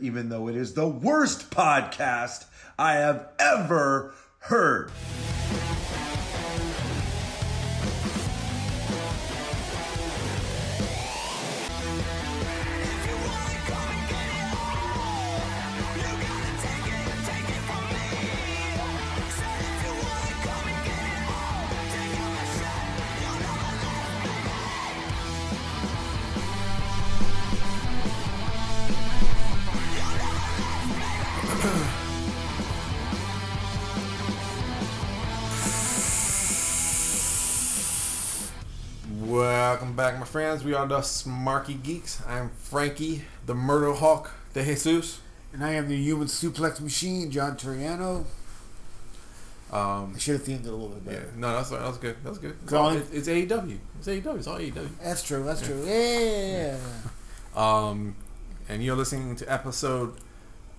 even though it is the worst podcast I have ever heard. Friends. We are the Smarky Geeks. I'm Frankie, the Murder Hawk, De Jesus. And I am the human suplex machine, John Toriano. Um, I should have themed it a little bit yeah, better. no, that's that was good. That was good. It's, all, on. it, it's AEW. It's AEW. It's all AEW. That's true. That's true. Yeah. Um, and you're listening to episode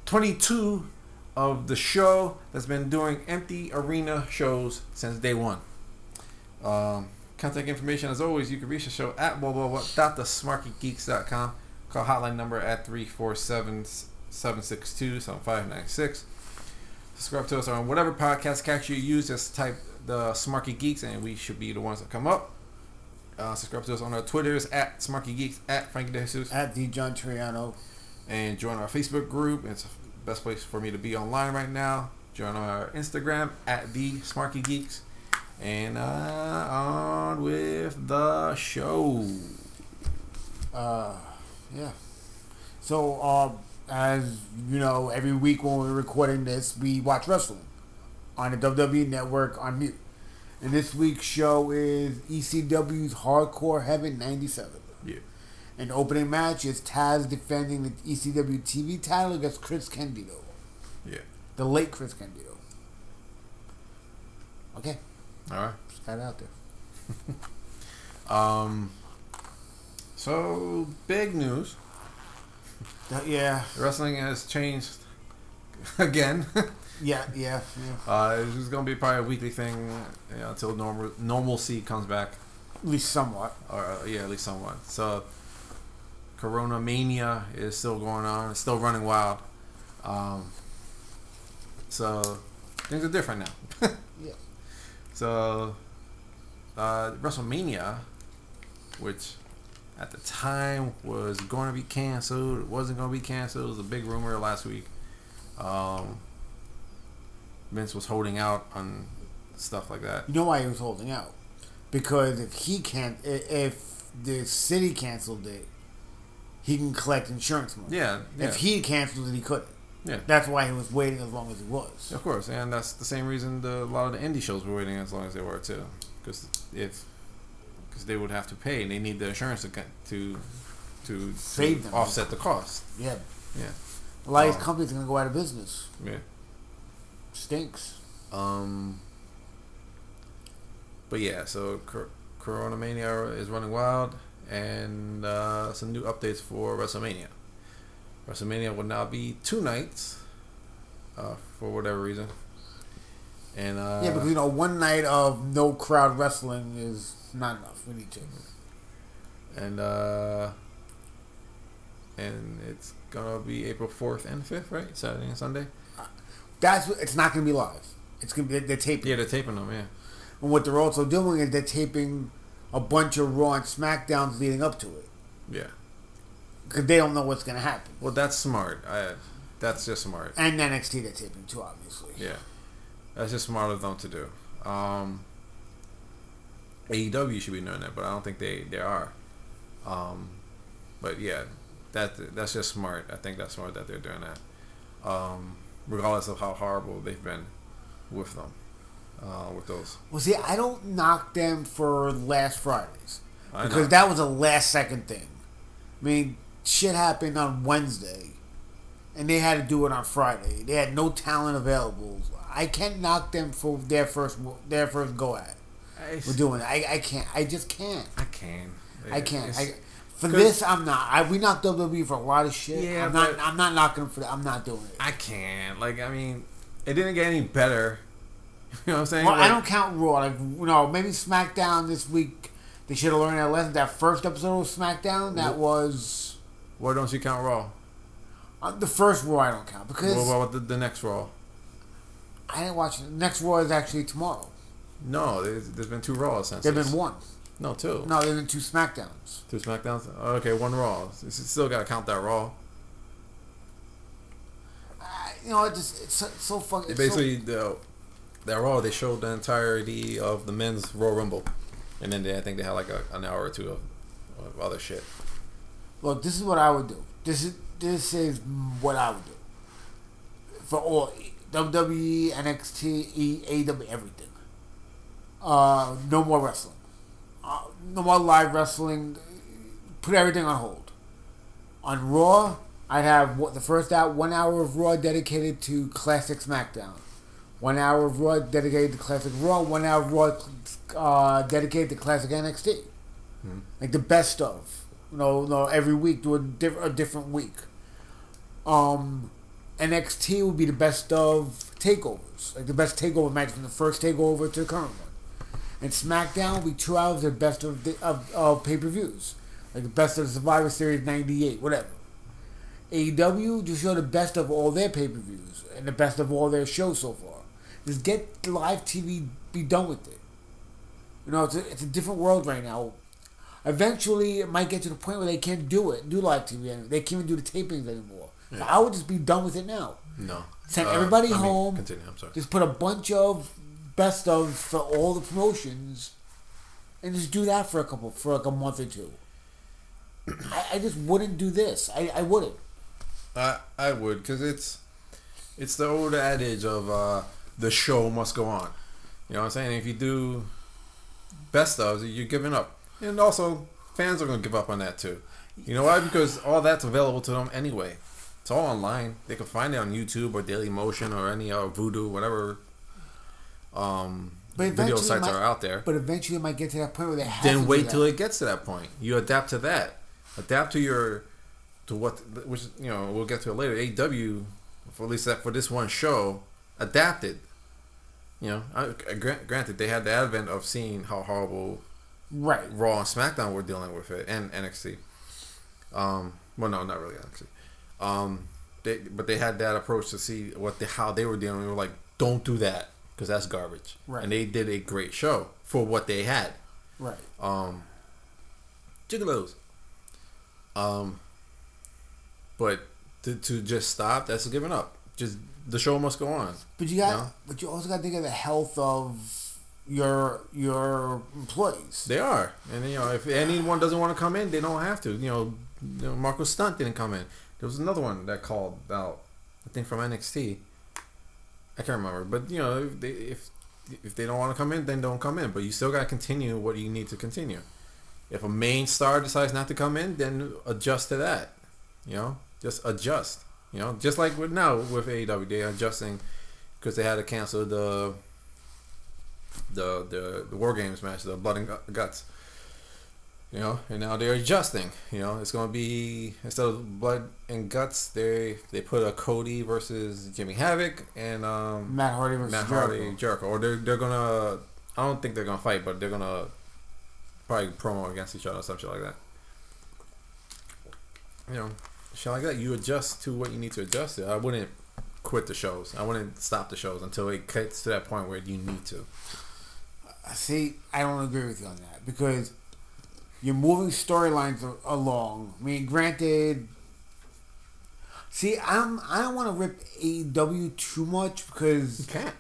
22 of the show that's been doing empty arena shows since day one. Um, contact information, as always, you can reach the show at www.thesmarkygeeks.com. Call hotline number at 347-762-7596. Subscribe to us on whatever podcast catch you use. Just type the Smarky Geeks, and we should be the ones that come up. Uh, subscribe to us on our Twitters at Smarky Geeks at Frankie De Jesus At the John Toriano. and join our Facebook group. It's the best place for me to be online right now. Join our Instagram at the Smarky Geeks, and uh, on with the show. Uh, yeah. So, uh, as you know, every week when we're recording this, we watch wrestling on the WWE Network on mute. And this week's show is ECW's Hardcore Heaven 97. Yeah, And opening match is Taz defending the ECW TV title against Chris Candido. yeah. The late Chris Candido. Okay, All right. just got out there. Um. So big news: That- yeah, wrestling has changed again. yeah, yeah, yeah. uh, it's just gonna be probably a weekly thing you know, until normal normalcy comes back. At least somewhat. or uh, yeah, at least somewhat. So, Corona mania is still going on. It's still running wild. Um, so things are different now. So, uh, WrestleMania, which at the time was going to be canceled, it wasn't going to be canceled. It was a big rumor last week. Um, Vince was holding out on stuff like that. You know why he was holding out? Because if he can't, if the city canceled it, he can collect insurance money. Yeah, yeah. If he canceled it, he couldn't. Yeah. That's why he was waiting as long as he was. Of course, and that's the same reason the, a lot of the indie shows were waiting as long as they were too, because if because they would have to pay and they need the insurance to to to, Save them. offset the cost. Yeah. Yeah, A lot of these companies are gonna go out of business. yeah. Stinks. Um, but yeah, so Cor- Corona Mania is running wild, and uh, some new updates for WrestleMania. WrestleMania will now be two nights, uh, for whatever reason. And uh, yeah, because you know, one night of no crowd wrestling is not enough. We need two. and uh, and it's gonna be April fourth and fifth, right? Saturday and Sunday. That's what, it's not gonna be live. It's gonna be they're taping. Yeah, they're taping them. Yeah, And what they're also doing is they're taping a bunch of Raw and SmackDowns leading up to it yeah. Because they don't know what's gonna happen. Well, that's smart. I, that's just smart. And NXT they're taping too, obviously. Yeah, that's just smart of them to do. Um, AEW should be doing that, but I don't think they they are. Um, but yeah, that that's just smart. I think that's smart that they're doing that. Um, regardless of how horrible they've been with them, uh, with those. Well, see, I don't knock them for last Fridays because that was a last second thing. I mean, shit happened on Wednesday, and they had to do it on Friday. They had no talent available. I can't knock them for their first their first go at. I, We're doing it. I, I can't. I just can't. I can. I can't. I, for this, I'm not. I, we knocked WWE for a lot of shit. Yeah, I'm not. I'm not knocking them for that. I'm not doing it. I can't. Like, I mean, it didn't get any better. You know what I'm saying? Well, I don't count Raw. Like you know, maybe SmackDown this week. They should have learned that lesson. That first episode of SmackDown, that was Why don't you count Raw? Uh, the first Raw I don't count because What about the, the next Raw? I didn't watch it. Next Raw is actually tomorrow. No, there's, there's been two Raws since. There've been one. No, two. No, there've been two Smackdowns. Two SmackDowns. Okay, one Raw. You still got to count that Raw. I, you know, it just it's so, so fucking. It's so- basically, the, that Raw, they showed the entirety of the men's Royal Rumble, and then they, I think they had like a, an hour or two of, of other shit. Look, this is what I would do. This is this is what I would do for all WWE, NXT, E, AEW, everything. Uh, no more wrestling. Uh, no more live wrestling. Put everything on hold. On Raw, I'd have what the first out one hour of Raw dedicated to classic SmackDown, one hour of Raw dedicated to classic Raw, one hour of Raw uh, dedicated to classic NXT like the best of. You know every week do a, diff- a different week. Um, NXT would be the best of takeovers, like the best takeover match from the first takeover to the current one. And SmackDown would be two hours of best of the, of, of pay per views, like the best of Survivor Series '98, whatever. AEW just show the best of all their pay per views and the best of all their shows so far. Just get live TV, be done with it. You know, it's a, it's a different world right now. Eventually, it might get to the point where they can't do it, do live TV anymore. They can't even do the tapings anymore. So I would just be done with it now. No. Send Uh, everybody I mean, home. Continue. I'm sorry. Just put a bunch of best of for all the promotions, and just do that for a couple for like a month or two. I, I just wouldn't do this. I, I wouldn't. I I would because it's it's the old adage of uh, the show must go on. You know what I'm saying? If you do best of, you're giving up, and also fans are gonna give up on that too. You know why? Because all that's available to them anyway. It's all online. They can find it on YouTube or Dailymotion or any uh, Vudu, whatever um, video sites might- are out there. But eventually, it might get to that point where they have to then wait till it gets to that point. You adapt to that. Adapt to your to what which you know we'll get to it later. AW for at least that for this one show adapted. You know, I, I granted they had the advent of seeing how horrible right. Raw and SmackDown were dealing with it, and NXT. Um, well, no, not really NXT. Um, they but they had that approach to see what the how they were dealing. They were like, don't do that because that's garbage. Right. And they did a great show for what they had Right. um gigolos um but to, to just stop that's giving up just the show must go on But you got, No. but you also got to think of the health of your your employees. they are. And you know if anyone doesn't want to come in they don't have to. You know, Marko Stunt didn't come in. There was another one that called out i think from nxt i can't remember but you know if they if if they don't want to come in then don't come in. But you still got to continue what you need to continue. If a main star decides not to come in then adjust to that you know? Just adjust you know? Just like with now with AEW they're adjusting because they had to cancel the the the, the war games match the blood and guts. You know and now they're adjusting you know. It's going to be instead of blood and guts they they put a Cody versus Jimmy Havoc and um Matt Hardy versus Matt Jericho. Jericho. Or they're they're gonna I don't think they're gonna fight but they're gonna probably promo against each other or something like that. You know shit like that you adjust to what you need to adjust to. I wouldn't quit the shows. I wouldn't stop the shows until it gets to that point where you need to See, I don't agree with you on that because you're moving storylines along. I mean, granted. See, I'm I don't want to rip AEW too much because You can't.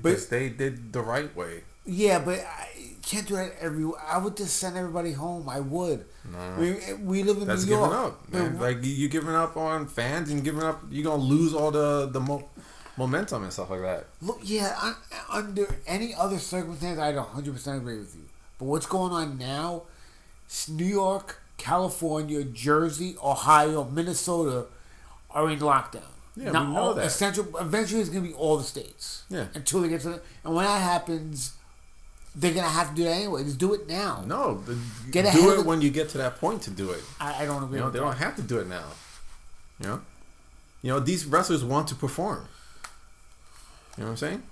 But- Because they did the right way. yeah, but I can't do that every. I would just send everybody home. I would. I mean, we live in That's New giving up, man. Man, Like you, you giving up on fans and giving up. You're gonna lose all the the mo- momentum and stuff like that. Look, yeah, un, under any other circumstance, I'd 100% agree with you. But what's going on now, New York, California, Jersey, Ohio, Minnesota are in lockdown. Yeah, Now, we know all- that. Essential, eventually, it's going to be all the states. Yeah. Until they get to the, And when that happens, they're going to have to do that anyway. Just do it now. No, Get ahead do of it the- when you get to that point to do it. I, I don't agree You know, they that. don't have to do it now. You know, you know these wrestlers want to perform. You know what I'm saying?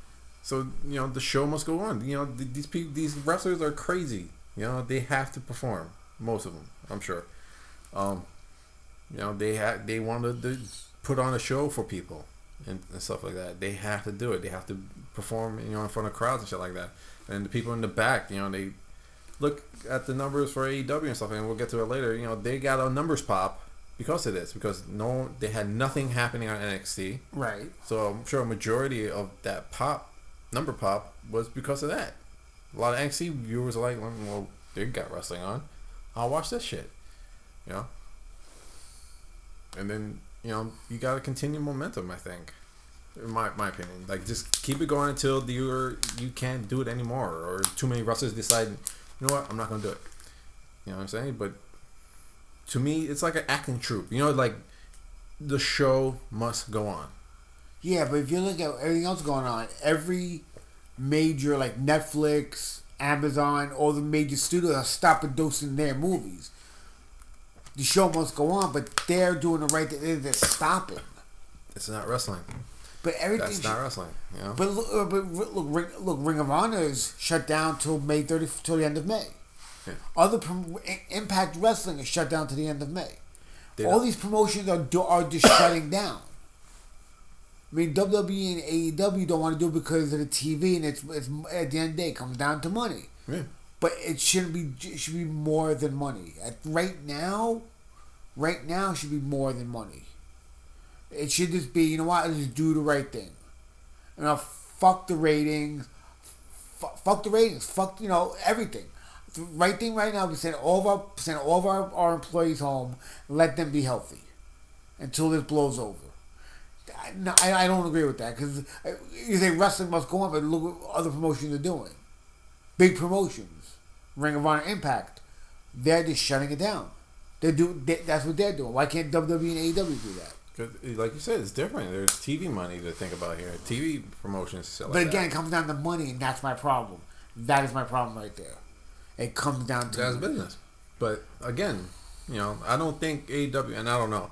So you know the show must go on. You know th- these people, these wrestlers are crazy. You know they have to perform. Most of them, I'm sure. Um, you know they have they want to put on a show for people and, and stuff like that. They have to do it. They have to perform, you know, in front of crowds and shit like that. And the people in the back, you know, they look at the numbers for AEW and stuff, and we'll get to it later. You know, they got a numbers pop because of this, because no, they had nothing happening on NXT. Right. So I'm sure a majority of that pop, number pop, was because of that. A lot of NXT viewers are like, well, they got wrestling on. I'll watch this shit. You know? And then, you know, you got to continue momentum, I think. In my, my opinion. Like, just keep it going until you're, you can't do it anymore. Or too many wrestlers decide, you know what, I'm not to do it. You know what I'm saying? But to me, it's like an acting troupe. You know, like, the show must go on. Yeah, but if you look at everything else going on, every major like Netflix, Amazon, all the major studios are stopping dosing their movies. The show must go on, but they're doing the right thing. They're stopping. It's not wrestling. But everything. That's not wrestling. You know? But look, uh, but look, Ring, look, Ring of Honor is shut down till May thirty, till the end of May. Yeah. Other prom- Impact Wrestling is shut down to the end of May. They All don't- these promotions are do- are just shutting down. I mean, WWE and AEW don't want to do it because of the TV, and it's, it's at the end of the day, it comes down to money. Yeah. But it shouldn't be. It should be more than money. At, right now, right now should be more than money. It should just be. You know what? Just do the right thing. You know, fuck the ratings. Fuck, fuck the ratings. Fuck you know everything. The right thing right now. We send all of our send all of our, our employees home. Let them be healthy until this blows over. I- No, I, I don't agree with that because uh, you say wrestling must go on, but look what other promotions are doing. Big promotions, Ring of Honor, Impact, they're just shutting it down. They do. They, that's what they're doing. Why can't WWE and AEW do that? 'Cause, eh, like you said, it's different. There's TV money to think about here. TV promotions, shit like But again, it comes down to money, and that's my problem. That is my problem right there. It comes down to that's business. But again, you know, I don't think AEW, and I don't know,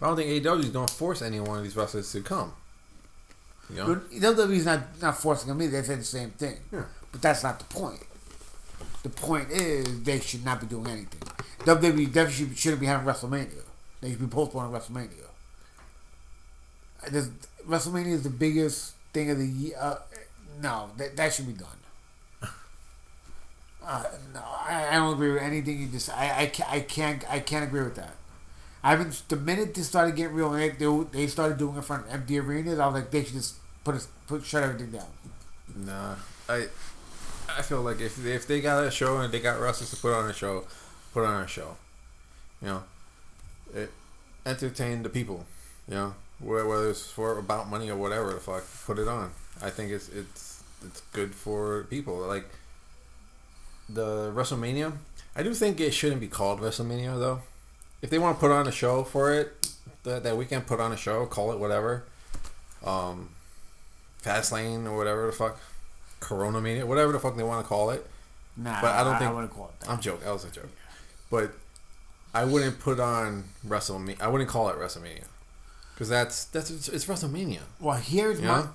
I don't think AEW is going to force any one of these wrestlers to come. You know, But WWE's not not forcing them either. They say the same thing. Yeah. But that's not the point. The point is they should not be doing anything. WWE definitely should, shouldn't be having WrestleMania. They should be postponing WrestleMania. This, WrestleMania is the biggest thing of the year. Uh, no, that, that should be done. Uh, no, I, I don't agree with anything you just. I, I, I can't. I can't agree with that. I've been the minute they started getting real, they, they they started doing it in front of empty arenas. I was like, they should just put us put shut everything down. nah, I, I feel like if if they got a show and they got wrestlers to put on a show, put on a show. You know, it entertain the people. You know, whether it's for about money or whatever the fuck, put it on. I think it's it's it's good for people. Like the WrestleMania, I do think it shouldn't be called WrestleMania though. If they want to put on a show for it, that that weekend, put on a show, call it whatever. Um, Fastlane or whatever the fuck, Corona Mania, whatever the fuck they want to call it. Nah, But I don't think- I wouldn't call it that. I'm joking. That was a joke. But I wouldn't put on WrestleMania. I wouldn't call it WrestleMania because that's that's it's, it's WrestleMania. well, here's my. Yeah.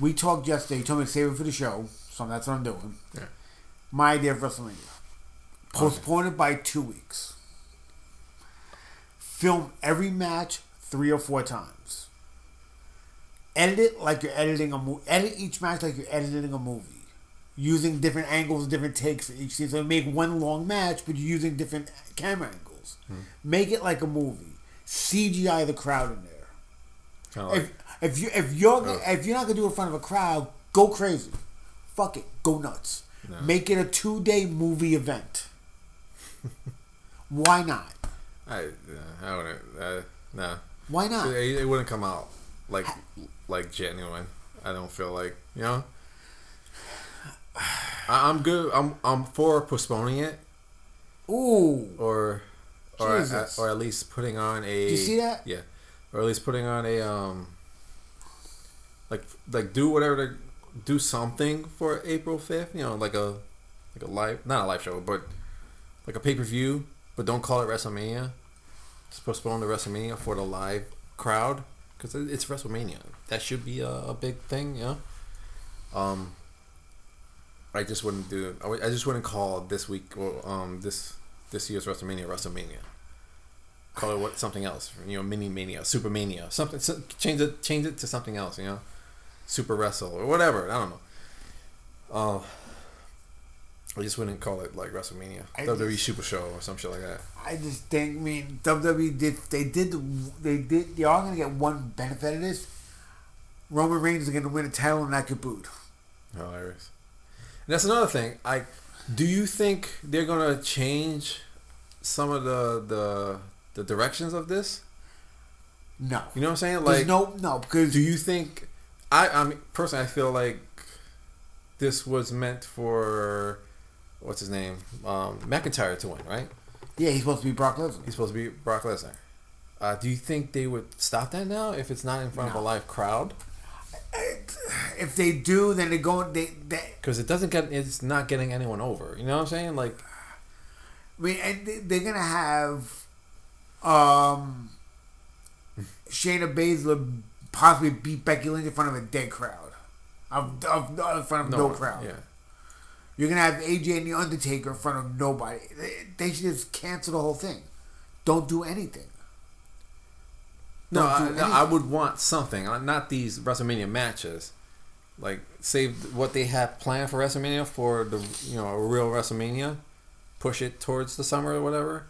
We talked yesterday. You told me to save it for the show, so that's what I'm doing. Yeah. My idea of WrestleMania: postpone it by two weeks. Film every match three or four times. Edit it like you're editing a movie. Edit each match like you're editing a movie. Using different angles, different takes for each scene. So make one long match, but you're using different camera angles. Hmm. Make it like a movie. CGI the crowd in there. Of like If if you if you're Oh. if you're not gonna do it in front of a crowd, go crazy. Fuck it, go nuts. No. Make it a two day movie event. Why not? I uh, I wouldn't. Uh, nah. Why not? It, it wouldn't come out like like genuine. I don't feel like you know. I, I'm good. I'm I'm for postponing it Ooh, or or Jesus. or at least putting on a. Do you see that? Yeah, or at least putting on a um. Like like do whatever to do something for April fifth. You know, like a like a live not a live show, but like a pay per view. But don't call it WrestleMania. Just postpone the WrestleMania for the live crowd because it's WrestleMania. That should be a, a big thing. Yeah. Um. I just wouldn't do. I I just wouldn't call this week um this this year's WrestleMania WrestleMania. call it what something else. You know, mini mania, super mania, something. So, change it, change it to something else. You know, super wrestle or whatever. I don't know. Uh, I just wouldn't call it like WrestleMania, I WWE just- Super Show or some shit like that. I just think, I mean, WWE did, they did, they did, they are going to get one benefit of this. Roman Reigns is going to win a title and not get booed. Hilarious. And that's another thing. I do you think they're gonna change some of the the the directions of this? No. You know what I'm saying? There's Like, no, no, because do you think? I I mean, personally, I feel like this was meant for what's his name, um, McIntyre to win, right? yeah, he's supposed to be Brock Lesnar. He's supposed to be Brock Lesnar. Uh, do you think they would stop that now if it's not in front of a live crowd? If they do, then they go, they, they, Because it doesn't get, it's not getting anyone over. You know what I'm saying? Like, I mean, they're gonna have um Shayna Baszler possibly beat Becky Lynch in front of a dead crowd, of, of in front of no, crowd. Yeah. You're gonna have AJ and the Undertaker in front of nobody. They, they should just cancel the whole thing. Don't do anything. No, Don't I, do no, I would want something, uh, not these WrestleMania matches. Like save what they have planned for WrestleMania for the you know a real WrestleMania, push it towards the summer or whatever,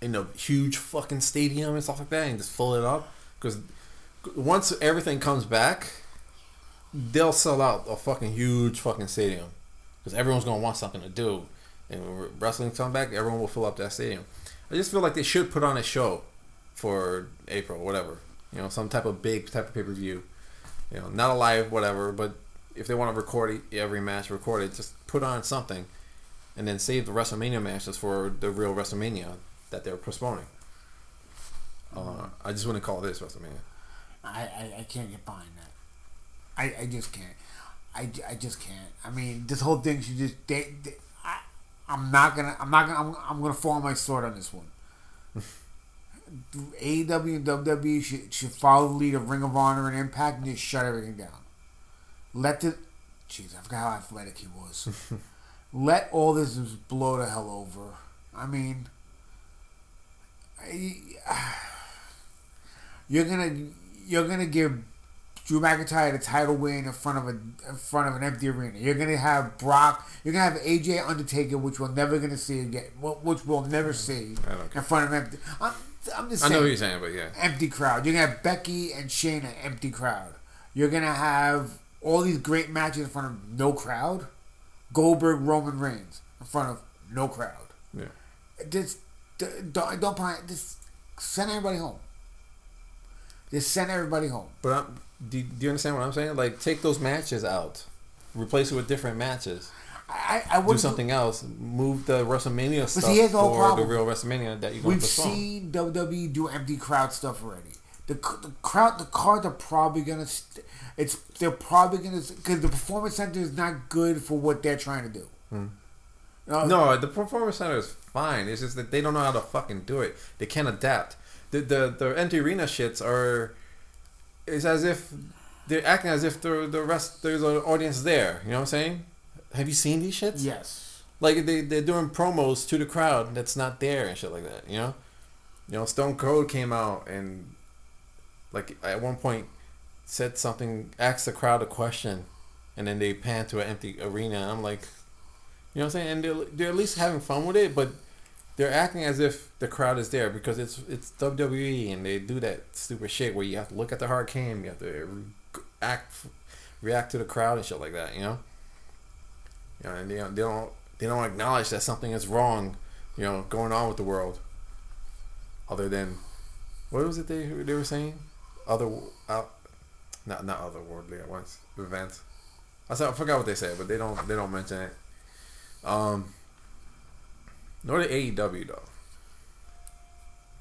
in a huge fucking stadium and stuff like that, and just fill it up. Because once everything comes back, they'll sell out a fucking huge fucking stadium. Because everyone's gonna want something to do, and when wrestling comes back, everyone will fill up that stadium. I just feel like they should put on a show for April, whatever. You know, some type of big type of pay per view. You know, not a live, whatever. But if they want to record every match, record it. Just put on something, and then save the WrestleMania matches for the real WrestleMania that they're postponing. Uh, I just wouldn't call this WrestleMania. I, I, I can't get behind that. I, I just can't. I, I just can't. I mean, this whole thing should just. They, they, I, I'm not gonna. I'm not gonna. I'm, I'm gonna fall on my sword on this one. AEW and WWE should, should follow the lead of Ring of Honor and Impact and just shut everything down. Let the. Jeez, I forgot how athletic he was. Let all this just blow the hell over. I mean, I, you're gonna you're gonna give Drew McIntyre the title win in front of a in front of an empty arena. You're gonna have Brock. You're gonna have AJ Undertaker, which we're never gonna see again. Which we'll never see don't in front of empty. I'm, I'm just I know what you're saying, but yeah. empty crowd. You're gonna have Becky and Shayna empty crowd. You're gonna have all these great matches in front of no crowd. Goldberg, Roman Reigns in front of no crowd. Yeah. Just don't don't plan. Just send everybody home. Just send everybody home. But I'm, do, do you understand what I'm saying? Like, take those matches out, replace it with different matches. I I do wouldn't something else. Move the WrestleMania stuff see, here's the for problem. the real WrestleMania that you're going We've to seen WWE do empty crowd stuff already. The, the crowd, the cards are probably gonna. St- it's they're probably gonna because the performance center is not good for what they're trying to do. Uh, No, the performance center is fine. It's just that they don't know how to fucking do it. They can't adapt. The the the empty arena shits are. It's as if they're acting as if the the rest there's an audience there. You know what I'm saying? Have you seen these shits? Yes. Like they they're doing promos to the crowd that's not there and shit like that. You know, you know Stone Cold came out and like at one point said something, asked the crowd a question, and then they pan to an empty arena. I'm like, you know what I'm saying? And they're, they're at least having fun with it, but they're acting as if the crowd is there because it's it's WWE and they do that stupid shit where you have to look at the hard cam, you have to act, react to the crowd and shit like that. You know. You know, and they don't, they don't they don't acknowledge that something is wrong, you know, going on with the world. Other than, what was it they they were saying? Other out, not not otherworldly at once events. I said I forgot what they said, but they don't they don't mention it. Um, nor the AEW though.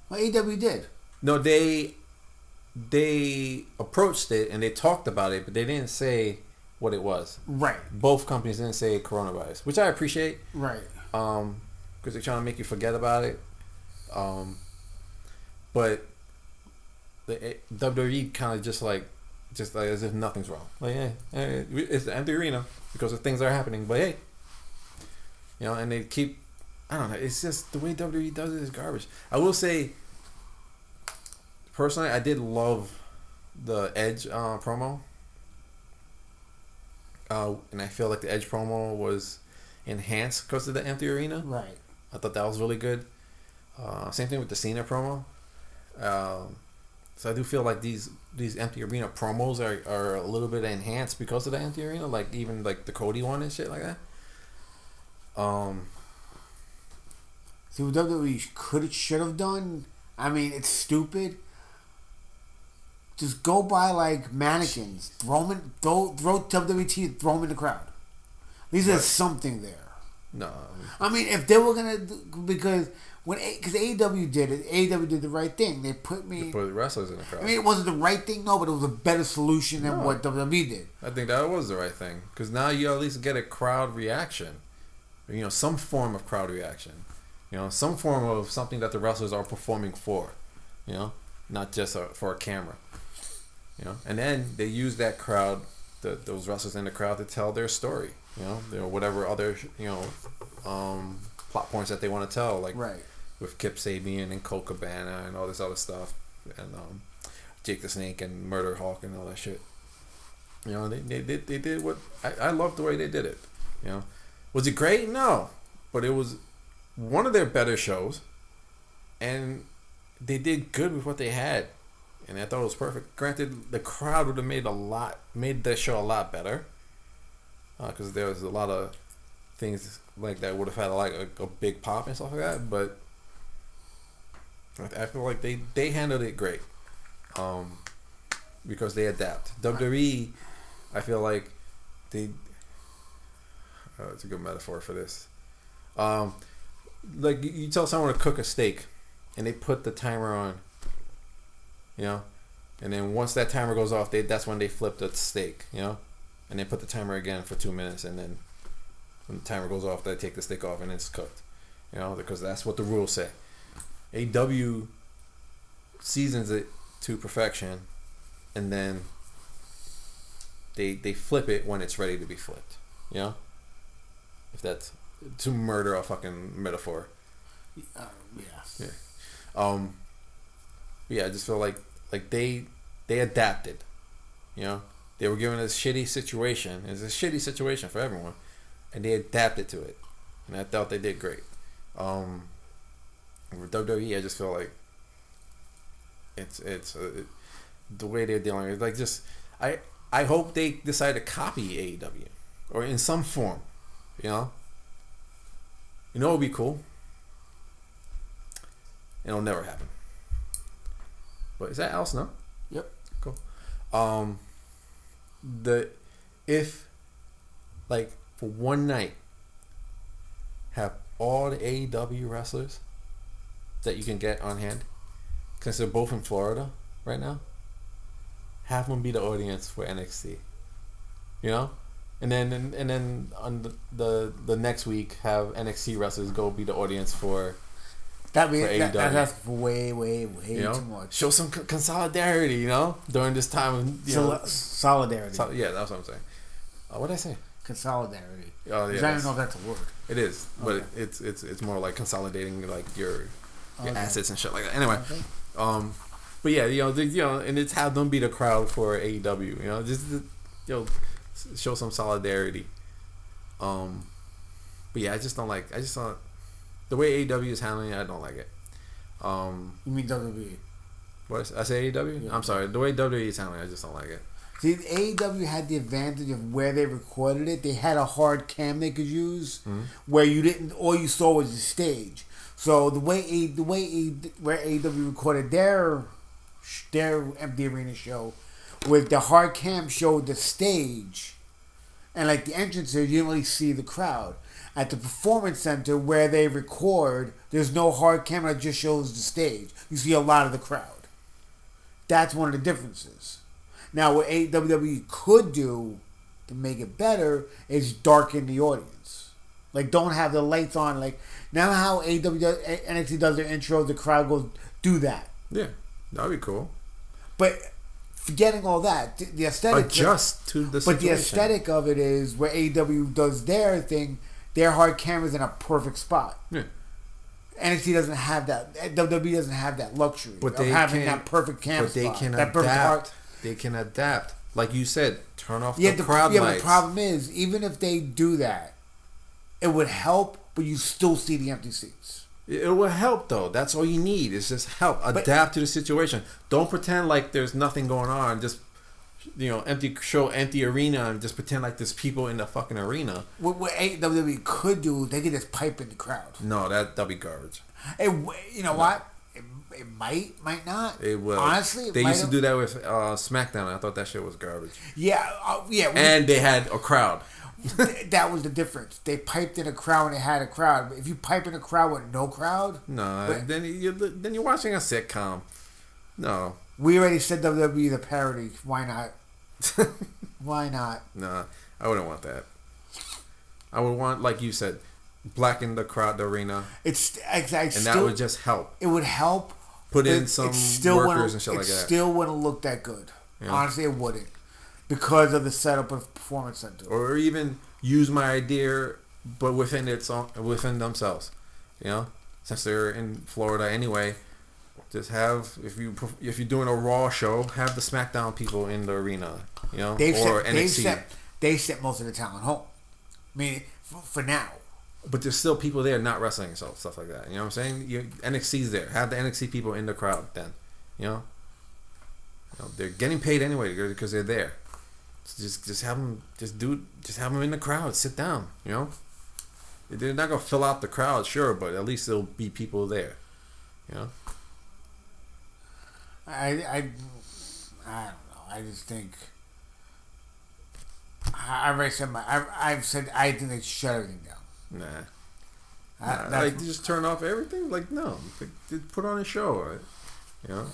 Well, AEW did. No, they they approached it and they talked about it, but they didn't say what it was. Right. Both companies didn't say coronavirus, which I appreciate. Right. um, because they're trying to make you forget about it. Um, but the eh, WWE kind of just like, just like as if nothing's wrong. Like, yeah, eh, it's the empty arena because of things that are happening. But hey, you know, and they keep. I don't know. It's just the way WWE does it is garbage. I will say, personally, I did love the Edge uh, promo. Uh, and I feel like the Edge promo was enhanced because of the empty arena. Right. I thought that was really good. Uh, same thing with the Cena promo. Um, so I do feel like these these empty arena promos are, are a little bit enhanced because of the empty arena, like even like the Cody one and shit like that. Um, See what WWE could have should have done. I mean, it's stupid. Just go buy like mannequins, throw them, in, throw throw WWT, throw them in the crowd. At least there's something there. no, I mean, if they were gonna, because when because AEW did it, AEW did the right thing. They put me. put the wrestlers in the crowd. I mean, it wasn't the right thing, no, but it was a better solution than No. what WWE did. I think that was the right thing because now you at least get a crowd reaction, you know, some form of crowd reaction, you know, some form of something that the wrestlers are performing for, you know, not just a, for a camera, you know, and then they use that crowd, the, those wrestlers in the crowd to tell their story, you know, you know whatever other you know, um, plot points that they want to tell, like Right. with Kip Sabian and Colt Cabana and all this other stuff, and um, Jake the Snake and Murder Hawk and all that shit. You know, they, they did they did what I, I loved the way they did it. You know, was it great? No, but it was one of their better shows, and they did good with what they had, and I thought it was perfect. Granted, the crowd would have made a lot made that show a lot better, because there was a lot of things like that would have had like a, a big pop and stuff like that, but. I- I feel like they, they handled it great, um, because they adapt. WWE, I feel like they. Uh, it's a good metaphor for this. Um, like you- tell someone to cook a steak, and they put the timer on. You know, and then once that timer goes off, they that's when they flip the steak. You know, and they put the timer again for two minutes, and then when the timer goes off, they take the steak off and it's cooked. You know, because that's what the rules say. AW seasons it to perfection, and then they they flip it when it's ready to be flipped. You know, if that's to murder a fucking metaphor. Uh, yeah. Yeah. Um. Yeah, I just feel like like they they adapted. You know, they were given a shitty situation. It's a shitty situation for everyone, and they adapted to it, and I thought they did great. Um. With WWE, I just feel like it's it's uh, it, the way they're dealing with it. Like just I I hope they decide to copy AEW or in some form. You know. You know, it would be cool. It'll never happen. But is that Alice? No. Yep. Cool. Um, the if like for one night have all the AEW wrestlers that you can get on hand, because they're both in Florida right now. Have them be the audience for NXT. You know, and then and, and then on the, the the next week have NXT wrestlers go be the audience for That be For that, that's way, way, way you know too much. show some co- solidarity. You know during this time of you know, solidarity. So, yeah, that's what I'm saying. Uh, what did I say? Consolidarity. Oh yeah, I don't even know if that's a word. it is, but it's it's it's more like consolidating like your your Okay. assets and shit like that. Anyway, Okay. um, but yeah, you know, the, you know, and it's have them be the crowd for AEW. You know, just you know, show some solidarity. Um, but yeah, I just don't like. I just don't the way AEW is handling it. I don't like it. Um, You mean WWE? what I say AEW? Yeah. I'm sorry. The way WWE is handling it, I just don't like it. See, AEW had the advantage of where they recorded it. They had a hard cam they could use, where you didn't. All you saw was the stage. So the way a, the way a, where AEW recorded their their empty arena show, with the hard cam showed the stage, and like the entrances, you didn't really see the crowd. At the performance center where they record, there's no hard camera; it just shows the stage. You see a lot of the crowd. That's one of the differences. Now, what AWW could do to make it better is darken the audience. Like, don't have the lights on. Like, now how AW NXT does their intro, the crowd goes, do that. Yeah, that'd be cool. But forgetting all that, the- the aesthetic. Adjust to the Situation. But the aesthetic of it is where AW does their thing, their hard cameras in a perfect spot. Yeah. NXT doesn't have that. WWE doesn't have that luxury But of they having can, that perfect camera But they spot, can that adapt. They can adapt. Like you said, turn off Yeah, the the, crowd yeah. Lights. the problem is, even if they do that, it would help, but you still see the empty seats. It will help though. That's all you need. Is just help. Adapt to the situation. Don't pretend like there's nothing going on. Just you know, empty show, empty arena, and just pretend like there's people in the fucking arena. What, what WWE could do, they could just pipe in the crowd. No, that that'll be garbage. It, you know what? It, it might, might not. It will. Honestly, they used to do that with uh, SmackDown. I thought that shit was garbage. Yeah, uh, yeah. we- And they had a crowd. Th- that was the difference. They piped in a crowd and they had a crowd. But if you pipe in a crowd with no crowd, No, But- then you then you're watching a sitcom. No, we already said WWE the parody. Why not? Why not? no, I wouldn't want that. I would want, like you said, blacken the crowd, the arena, It's exactly. and still, that would just help. it would help. Put in some it still workers and shit like that. Still wouldn't look that good. Yeah. Honestly, it wouldn't because of the setup of Performance Center. or even use my idea, but within its own, within themselves. You know, since they're in Florida anyway, just have if you if you're doing a Raw show, have the SmackDown people in the arena. You know, They've or sent, they've NXT. sent, they sent most of the talent home. I mean, for, for now. but there's still people there not wrestling stuff, stuff like that. You know what I'm saying? You, NXT's there. Have the NXT people in the crowd then. You know, you know they're getting paid anyway because they're there. So just just have them just do just have them in the crowd. Sit down. You know, they're not gonna fill out the crowd, sure, but at least there'll be people there. You know, I, I, I don't know. I just think. I- I've already said my. I've, I've said I think they shut everything down. nah. I- Nah, like just turn off everything. Like no, like, put on a show. Right? You know,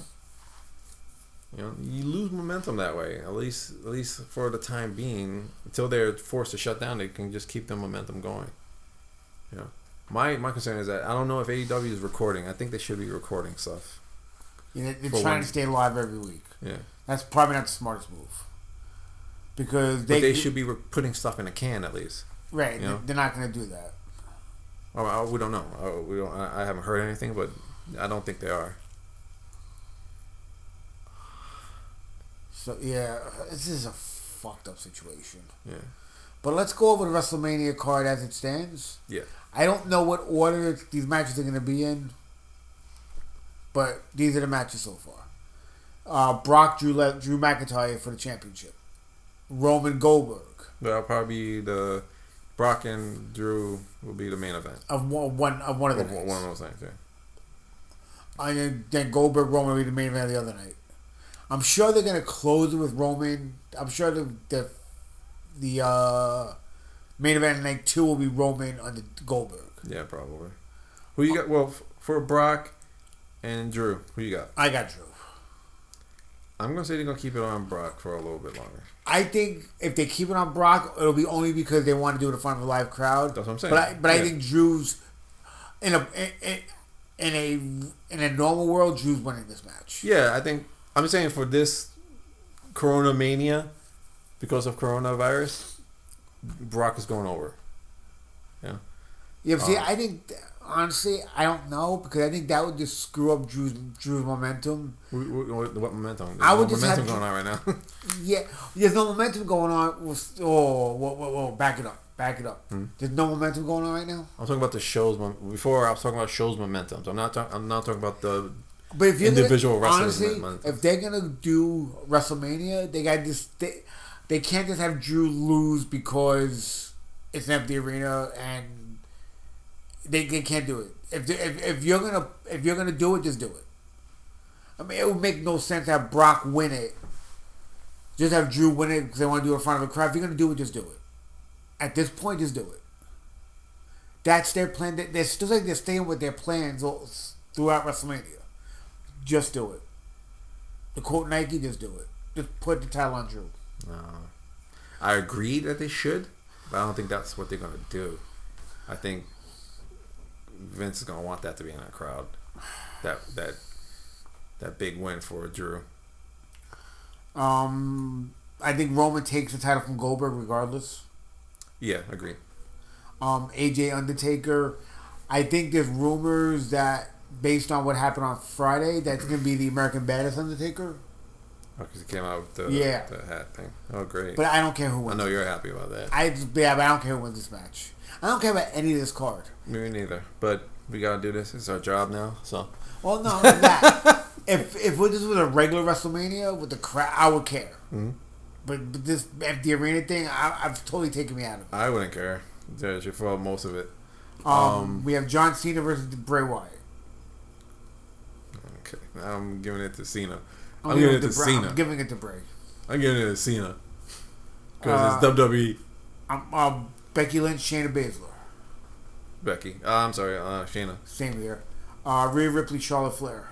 you know, you lose momentum that way. At least, at least for the time being, until they're forced to shut down, they can just keep the momentum going. You know, my my concern is that I don't know if AEW is recording. I think they should be recording stuff. know, they're trying one. to stay live every week. Yeah, That's probably not the smartest move. Because they, but they should be re- putting stuff in a can at least. right. you know? They're not going to do that. Oh, we don't know. Oh, we don't. I haven't heard anything, but I don't think they are. So yeah, this is a fucked up situation. Yeah, But let's go over the WrestleMania card as it stands. yeah. I don't know what order these matches are going to be in, but these are the matches so far. Uh, Brock Drew Le- Drew McIntyre for the championship. Roman Goldberg That'll probably be the Brock and Drew will be the main event. of one, one of one of the One, nights. one of those things, yeah. And then Goldberg Roman will be the main event of the other night. I'm sure they're gonna close it with Roman. I'm sure the the, the uh, main event night two will be Roman on the Goldberg. Yeah, probably. Who you got? Well, f- for Brock and Drew, who you got? I got Drew. I'm gonna say they're gonna keep it on Brock for a little bit longer. I think if they keep it on Brock, it'll be only because they want to do it in front of a live crowd. That's what I'm saying. But I, but I think Drew's in a in, in a in a normal world, Drew's winning this match. Yeah, I think I'm saying for this Corona mania, because of coronavirus, Brock is going over. Yeah, Yeah, but see, Uh, I think honestly, I don't know because I think that would just screw up Drew's Drew's momentum. what, what, what momentum? There's I would no just momentum have- going on right now. Yeah, there's no momentum going on. with- Oh, whoa, whoa, whoa, back it up, back it up. Hmm. There's no momentum going on right now. I'm talking about the shows. Before I was talking about shows momentum. So I'm not. Talk, I'm not talking about the. But if you're Individual gonna, wrestlers honestly, if they're gonna do WrestleMania, they got just they, they can't just have Drew lose because it's an empty arena and they, they can't do it. If, they, if if you're gonna if you're gonna do it, just do it. I mean, it would make no sense to have Brock win it. Just have Drew win it because they want to do it in front of a crowd. If you're gonna do it, just do it. At this point, just do it. That's their plan. They- They're still like they're staying with their plans throughout WrestleMania. Just do it. The quote Nike, just do it. Just put the title on Drew. Uh, I agree that they should, but I don't think that's what they're gonna do. I think Vince is gonna want that to be in that crowd. That that that big win for Drew. Um, I think Roman takes the title from Goldberg regardless. Yeah, agree. Um, AJ Undertaker. I think there's rumors that based on what happened on Friday, that's going to be the American Badass Undertaker. Oh, because he came out with the, Yeah. the hat thing. Oh, great. But I don't care who wins. I know you're happy about that. I yeah, but I don't care who wins this match. I don't care about any of this card. Me neither. But we gotta do this. It's our job now. So Well, no, not that. if if this was a regular WrestleMania with the crowd, I would care. Mhm. But, but this the arena thing, I, I've totally taken me out of it. I wouldn't care. Yeah, you for most of it. Um, Um, we have John Cena versus Bray Wyatt. Okay, I'm giving it to Cena. I'm, I'm, giving it to Bray. Cena. I'm giving it to Bray. I'm giving it to Cena because Uh, it's WWE. I'm, um, Becky Lynch, Shayna Baszler. Becky. Uh, I'm sorry, uh, Shayna. Same here. Uh, Rhea Ripley, Charlotte Flair.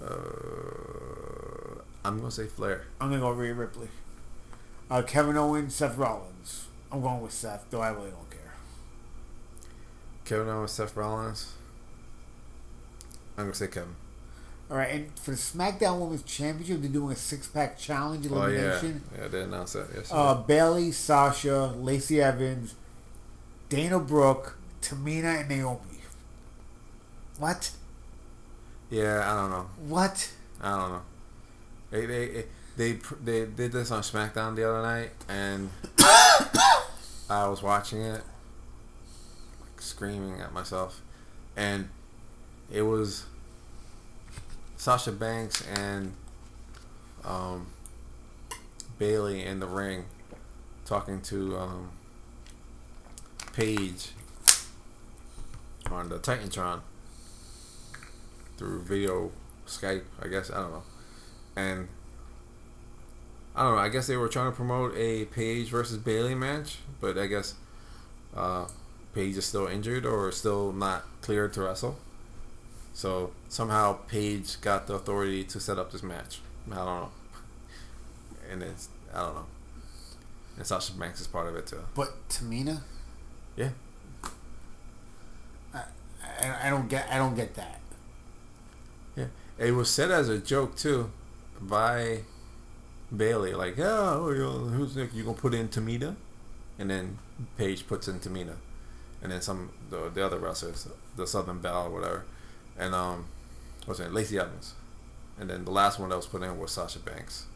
Uh, I'm gonna say Flair. I'm gonna go Rhea Ripley. Uh, Kevin Owens, Seth Rollins. I'm going with Seth, though I really don't care. Kevin Owens, Seth Rollins. I'm gonna say Kevin. All right, and for the SmackDown Women's Championship, they're doing a six-pack challenge elimination. Oh yeah, yeah. They announced that yesterday. Uh, Bayley, Sasha, Lacey Evans, Dana Brooke, Tamina, and Naomi. What? yeah, I don't know. What? I don't know. They they they they, they did this on SmackDown the other night, and I was watching it, like, screaming at myself, and it was Sasha Banks and um, Bayley in the ring talking to um, Paige on the Titantron through video Skype, I guess. I don't know. And I don't know. I guess they were trying to promote a Paige versus Bayley match, but I guess uh, Paige is still injured or still not cleared to wrestle. So somehow Paige got the authority to set up this match. I don't know. And it's I don't know. And Sasha Banks is part of it too. But Tamina? Yeah. I, I, I don't get. I don't get that. Yeah, It was said as a joke too, by Bayley. Like, yeah, oh, who's Nick? You gonna put in Tamina, and then Paige puts in Tamina, and then some the, the other wrestlers, the Southern Belle or whatever, and um, what's her name? Lacey Evans, and then the last one that was put in was Sasha Banks.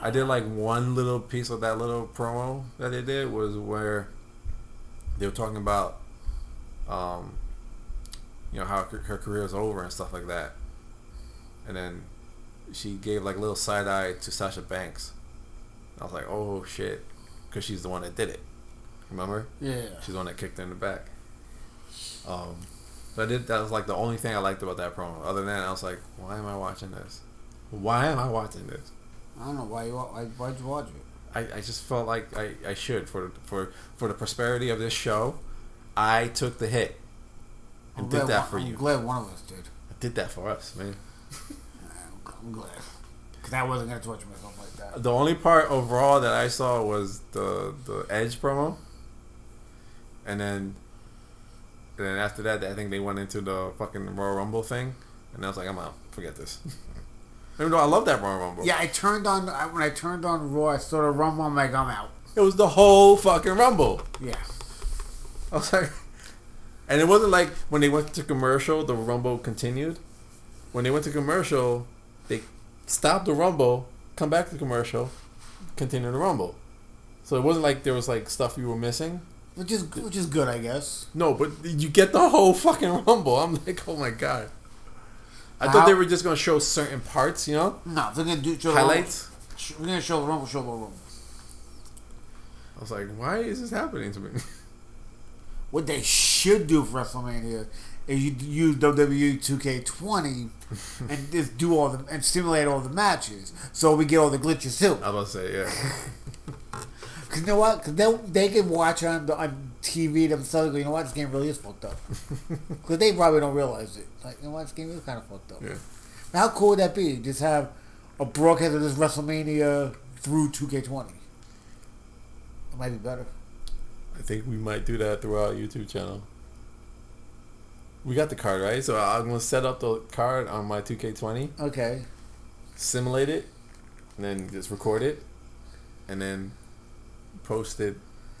I did like one little piece of that little promo that they did was where they were talking about um, you know how her, her career is over and stuff like that. And then she gave like a little side eye to Sasha Banks. I was like, oh shit, because she's the one that did it. Remember? Yeah. She's the one that kicked her in the back. Um, so I did. That was like the only thing I liked about that promo. Other than that, I was like, why am I watching this? Why am I watching this? I don't know why you. Why, why'd you watch it? I, I just felt like I, I should for for for the prosperity of this show. I took the hit and I'm did that one- for I'm you. glad one of us did. I did that for us, man. I'm, I'm glad. Because I wasn't gonna torture myself like that. The only part overall that I saw was the the Edge promo, and then and then after that, I think they went into the fucking Royal Rumble thing, and I was like, I'm out. Forget this. Even though I love that Royal Rumble. Yeah, I turned on I, when I turned on Raw. I saw the Rumble. I'm like, I'm out. It was the whole fucking Rumble. Yeah. I was like, and it wasn't like when they went to commercial, the Rumble continued. When they went to commercial, they stopped the Rumble, come back to commercial, continue the Rumble. So it wasn't like there was like stuff you were missing. Which is which is good, I guess. No, but you get the whole fucking Rumble. I'm like, oh my god. I thought they were just gonna show certain parts, you know, No, they're gonna do show highlights. The Rumble. We're gonna show the Rumble. Show the Rumble. I was like, why is this happening to me? What they should do for WrestleMania is you use WWE 2K20 and just do all the and simulate all the matches, so we get all the glitches too. I was about to say, yeah. Cause you know what? Cause they they can watch on the, on TV themselves. Go, you know what? This game really is fucked up. Cause they probably don't realize it. Like, you know what? This game is kind of fucked up. Yeah. How cool would that be? Just have a broadcast of this WrestleMania through 2K20. It might be better. I think we might do that through our YouTube channel. We got the card, right? So I'm gonna set up the card on my 2K20, Okay. simulate it, and then just record it, and then post it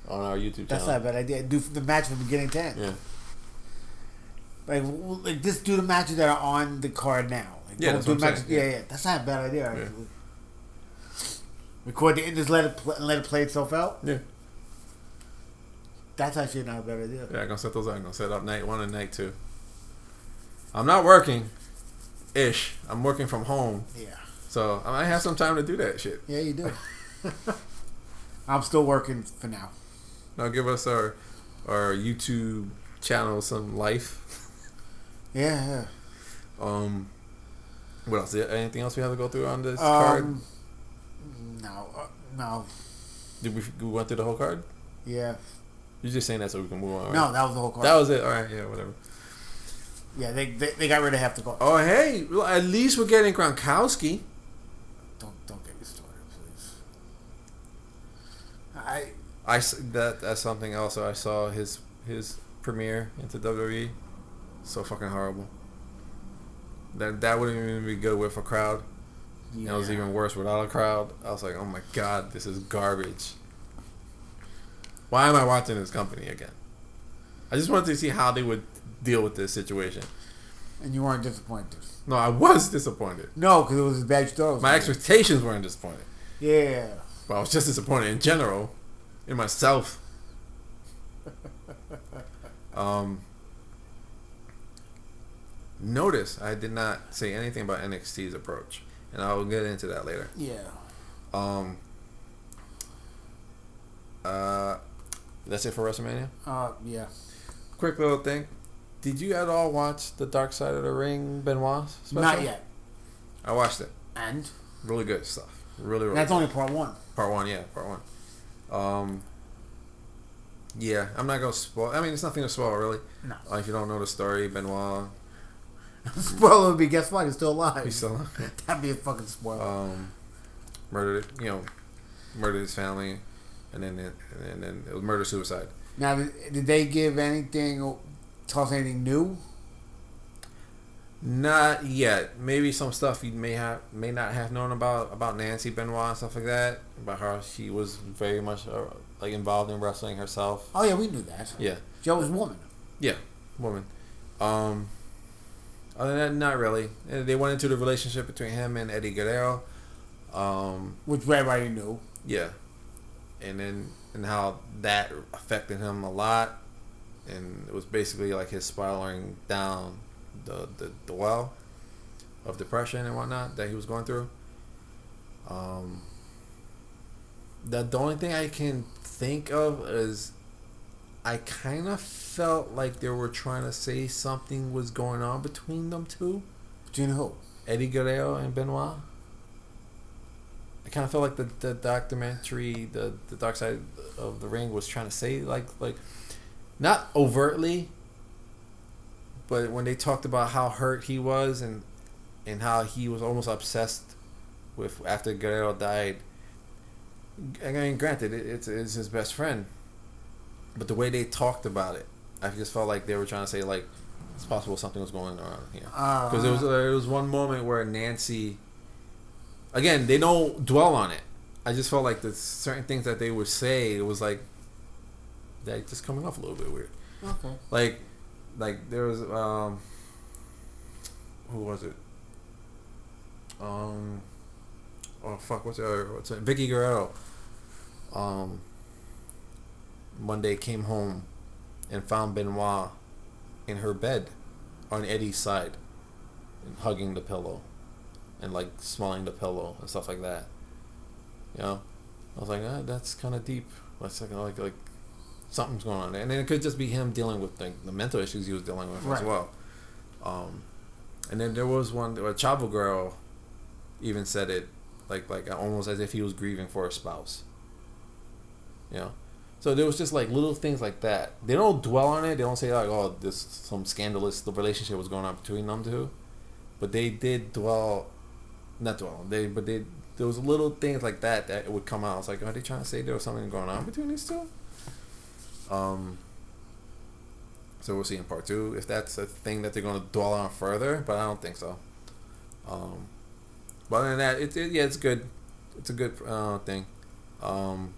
on our YouTube channel. That's channel. not a bad idea. Do the match from beginning to end. Yeah. Like, like just do the matches that are on the card now. Like, Yeah, that's do matches. Yeah, yeah. yeah, That's not a bad idea. Yeah. Actually. Record the end, just let it pl- let it play itself out. Yeah. That's actually not a bad idea. Yeah, I'm gonna set those up. I'm gonna set up night one and night two. I'm not working, ish. I'm working from home, Yeah, so I might have some time to do that shit. yeah, you do. I'm still working for now. Now give us our our YouTube channel some life. Yeah. Um, what else? Anything else we have to go through on this card? Um, no, uh, no, Did we, we went through the whole card? yeah, You're just saying that so we can move on. right? no. That was the whole card. that was it. All right, yeah, whatever. yeah, they, they they got rid of half the card. Oh hey, well, at least we're getting Gronkowski. Don't don't get me started, please. I that that's something else. I saw his his premiere into WWE. So fucking horrible. That that wouldn't even be good with a crowd. And It was even worse without a crowd. I was like, oh my god, this is garbage. Why am I watching this company again? I just wanted to see how they would deal with this situation. and you weren't disappointed. No, I was disappointed. No, because it was a bad story. My expectations weren't disappointed, Yeah. but I was just disappointed in general, in myself. Um, notice I did not say anything about NXT's approach, and I will get into that later. Yeah. Um, uh, that's it for WrestleMania. Uh, yeah. Quick little thing. Did you at all watch the Dark Side of the Ring Benoit special? Not yet. I watched it. And Really good stuff. Really, really. that's good. only part one. Part one, yeah, part one. Um, yeah, I'm not gonna spoil. I mean, it's nothing to spoil, really. No. Like, if you don't know the story, Benoit, Spoiler would be guess what? He's still alive. he's still alive. That'd be a fucking spoiler. um, murdered. You know, murdered his family, and then it, and then it was murder suicide. now, did, did they give anything? Us anything new? Not yet. Maybe some stuff you may have may not have known about about Nancy Benoit and stuff like that. About how she was very much uh, like involved in wrestling herself. Oh yeah, we knew that. Yeah, Joe was a woman. yeah, woman. Um, other than that, not really. They went into the relationship between him and Eddie Guerrero. Um, Which everybody knew. yeah, and then and how that affected him a lot, and it was basically like his spiraling down the the, the well of depression and whatnot that he was going through. Um, the the only thing I can think of is I kind of felt like they were trying to say something was going on between them two, Between who? Eddie Guerrero and Benoit. I kind of felt like the, the documentary, the the Dark Side of the Ring, was trying to say like like, not overtly. But when they talked about how hurt he was and and how he was almost obsessed with after Guerrero died. I mean, granted, it, it's it's his best friend, but the way they talked about it, I just felt like they were trying to say like it's possible something was going on here. Uh, Because there was there was one moment where Nancy, again, they don't dwell on it. I just felt like the certain things that they would say, it was like, that just coming off a little bit weird. okay. Like, like there was um, who was it? Um, oh fuck, what's her? What's it? Vickie Guerrero. Um, one day came home, and found Benoit in her bed, on Eddie's side, and hugging the pillow, and like smelling the pillow and stuff like that. You know, I was like, ah, that's kind of deep. That's like like like something's going on there, and then it could just be him dealing with the, the mental issues he was dealing with as well. Um, and then there was one where Chavo Girl even said it like like almost as if he was grieving for a spouse. You know, so there was just like little things like that. They don't dwell on it. They don't say like, oh, this some scandalous the relationship was going on between them two, but they did dwell, not dwell. They but they there was little things like that that would come out. It's like, are they trying to say there was something going on between these two? Um. So we'll see in part two if that's a thing that they're going to dwell on further, but I don't think so. Um, but other than that, it, yeah, it's good. It's a good uh, thing. Um,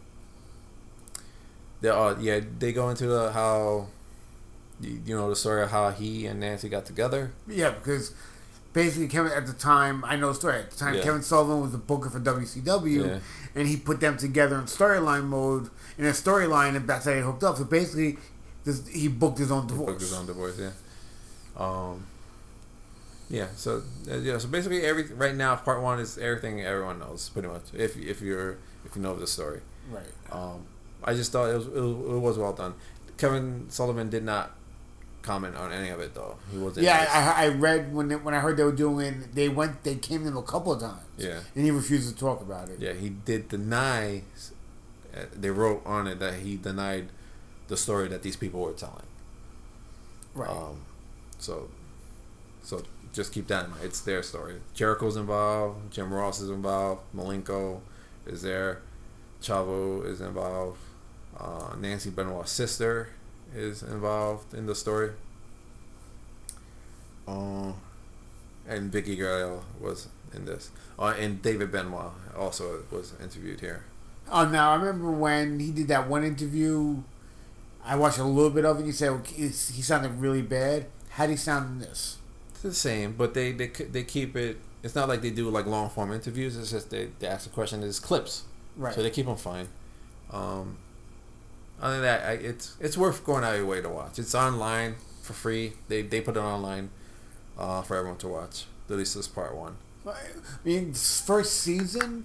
They, uh, yeah, they go into the, how, you know, the story of how he and Nancy got together. Yeah, because basically Kevin at the time, I know the story. At the time, Yeah. Kevin Sullivan was the booker for WCW, Yeah. and he put them together in storyline mode. In a storyline, and that's how they hooked up. So basically, this, he booked his own divorce. Booked his own divorce, yeah. Um, yeah. So uh, yeah. So basically, every right now, part one is everything everyone knows, pretty much. If if you're if you know the story, Right. um, I just thought it was it was, it was well done. Kevin Sullivan did not comment on any of it though. He wasn't. Yeah, I, I read when they, when I heard they were doing. They went. They came to him a couple of times. Yeah. And he refused to talk about it. Yeah, he did deny. uh, They wrote on it that he denied the story that these people were telling. Right. Um, so, so just keep that in mind. It's their story. Jericho's involved. Jim Ross is involved. Malenko is there. Chavo is involved. Uh, Nancy Benoit's sister is involved in the story. Uh, and Vickie Guerrero was in this. Uh, and David Benoit also was interviewed here. Oh, now I remember when he did that one interview. I watched a little bit of it. He said he he sounded really bad. How would he sound in this? It's the same, but they they they keep it. It's not like they do like long form interviews. It's just they, they ask a question. It's clips, Right. so they keep them fine. Um, other than that, I, it's it's worth going out of your way to watch. It's online for free. They they put it online uh, for everyone to watch. At least this part one. I mean, first season,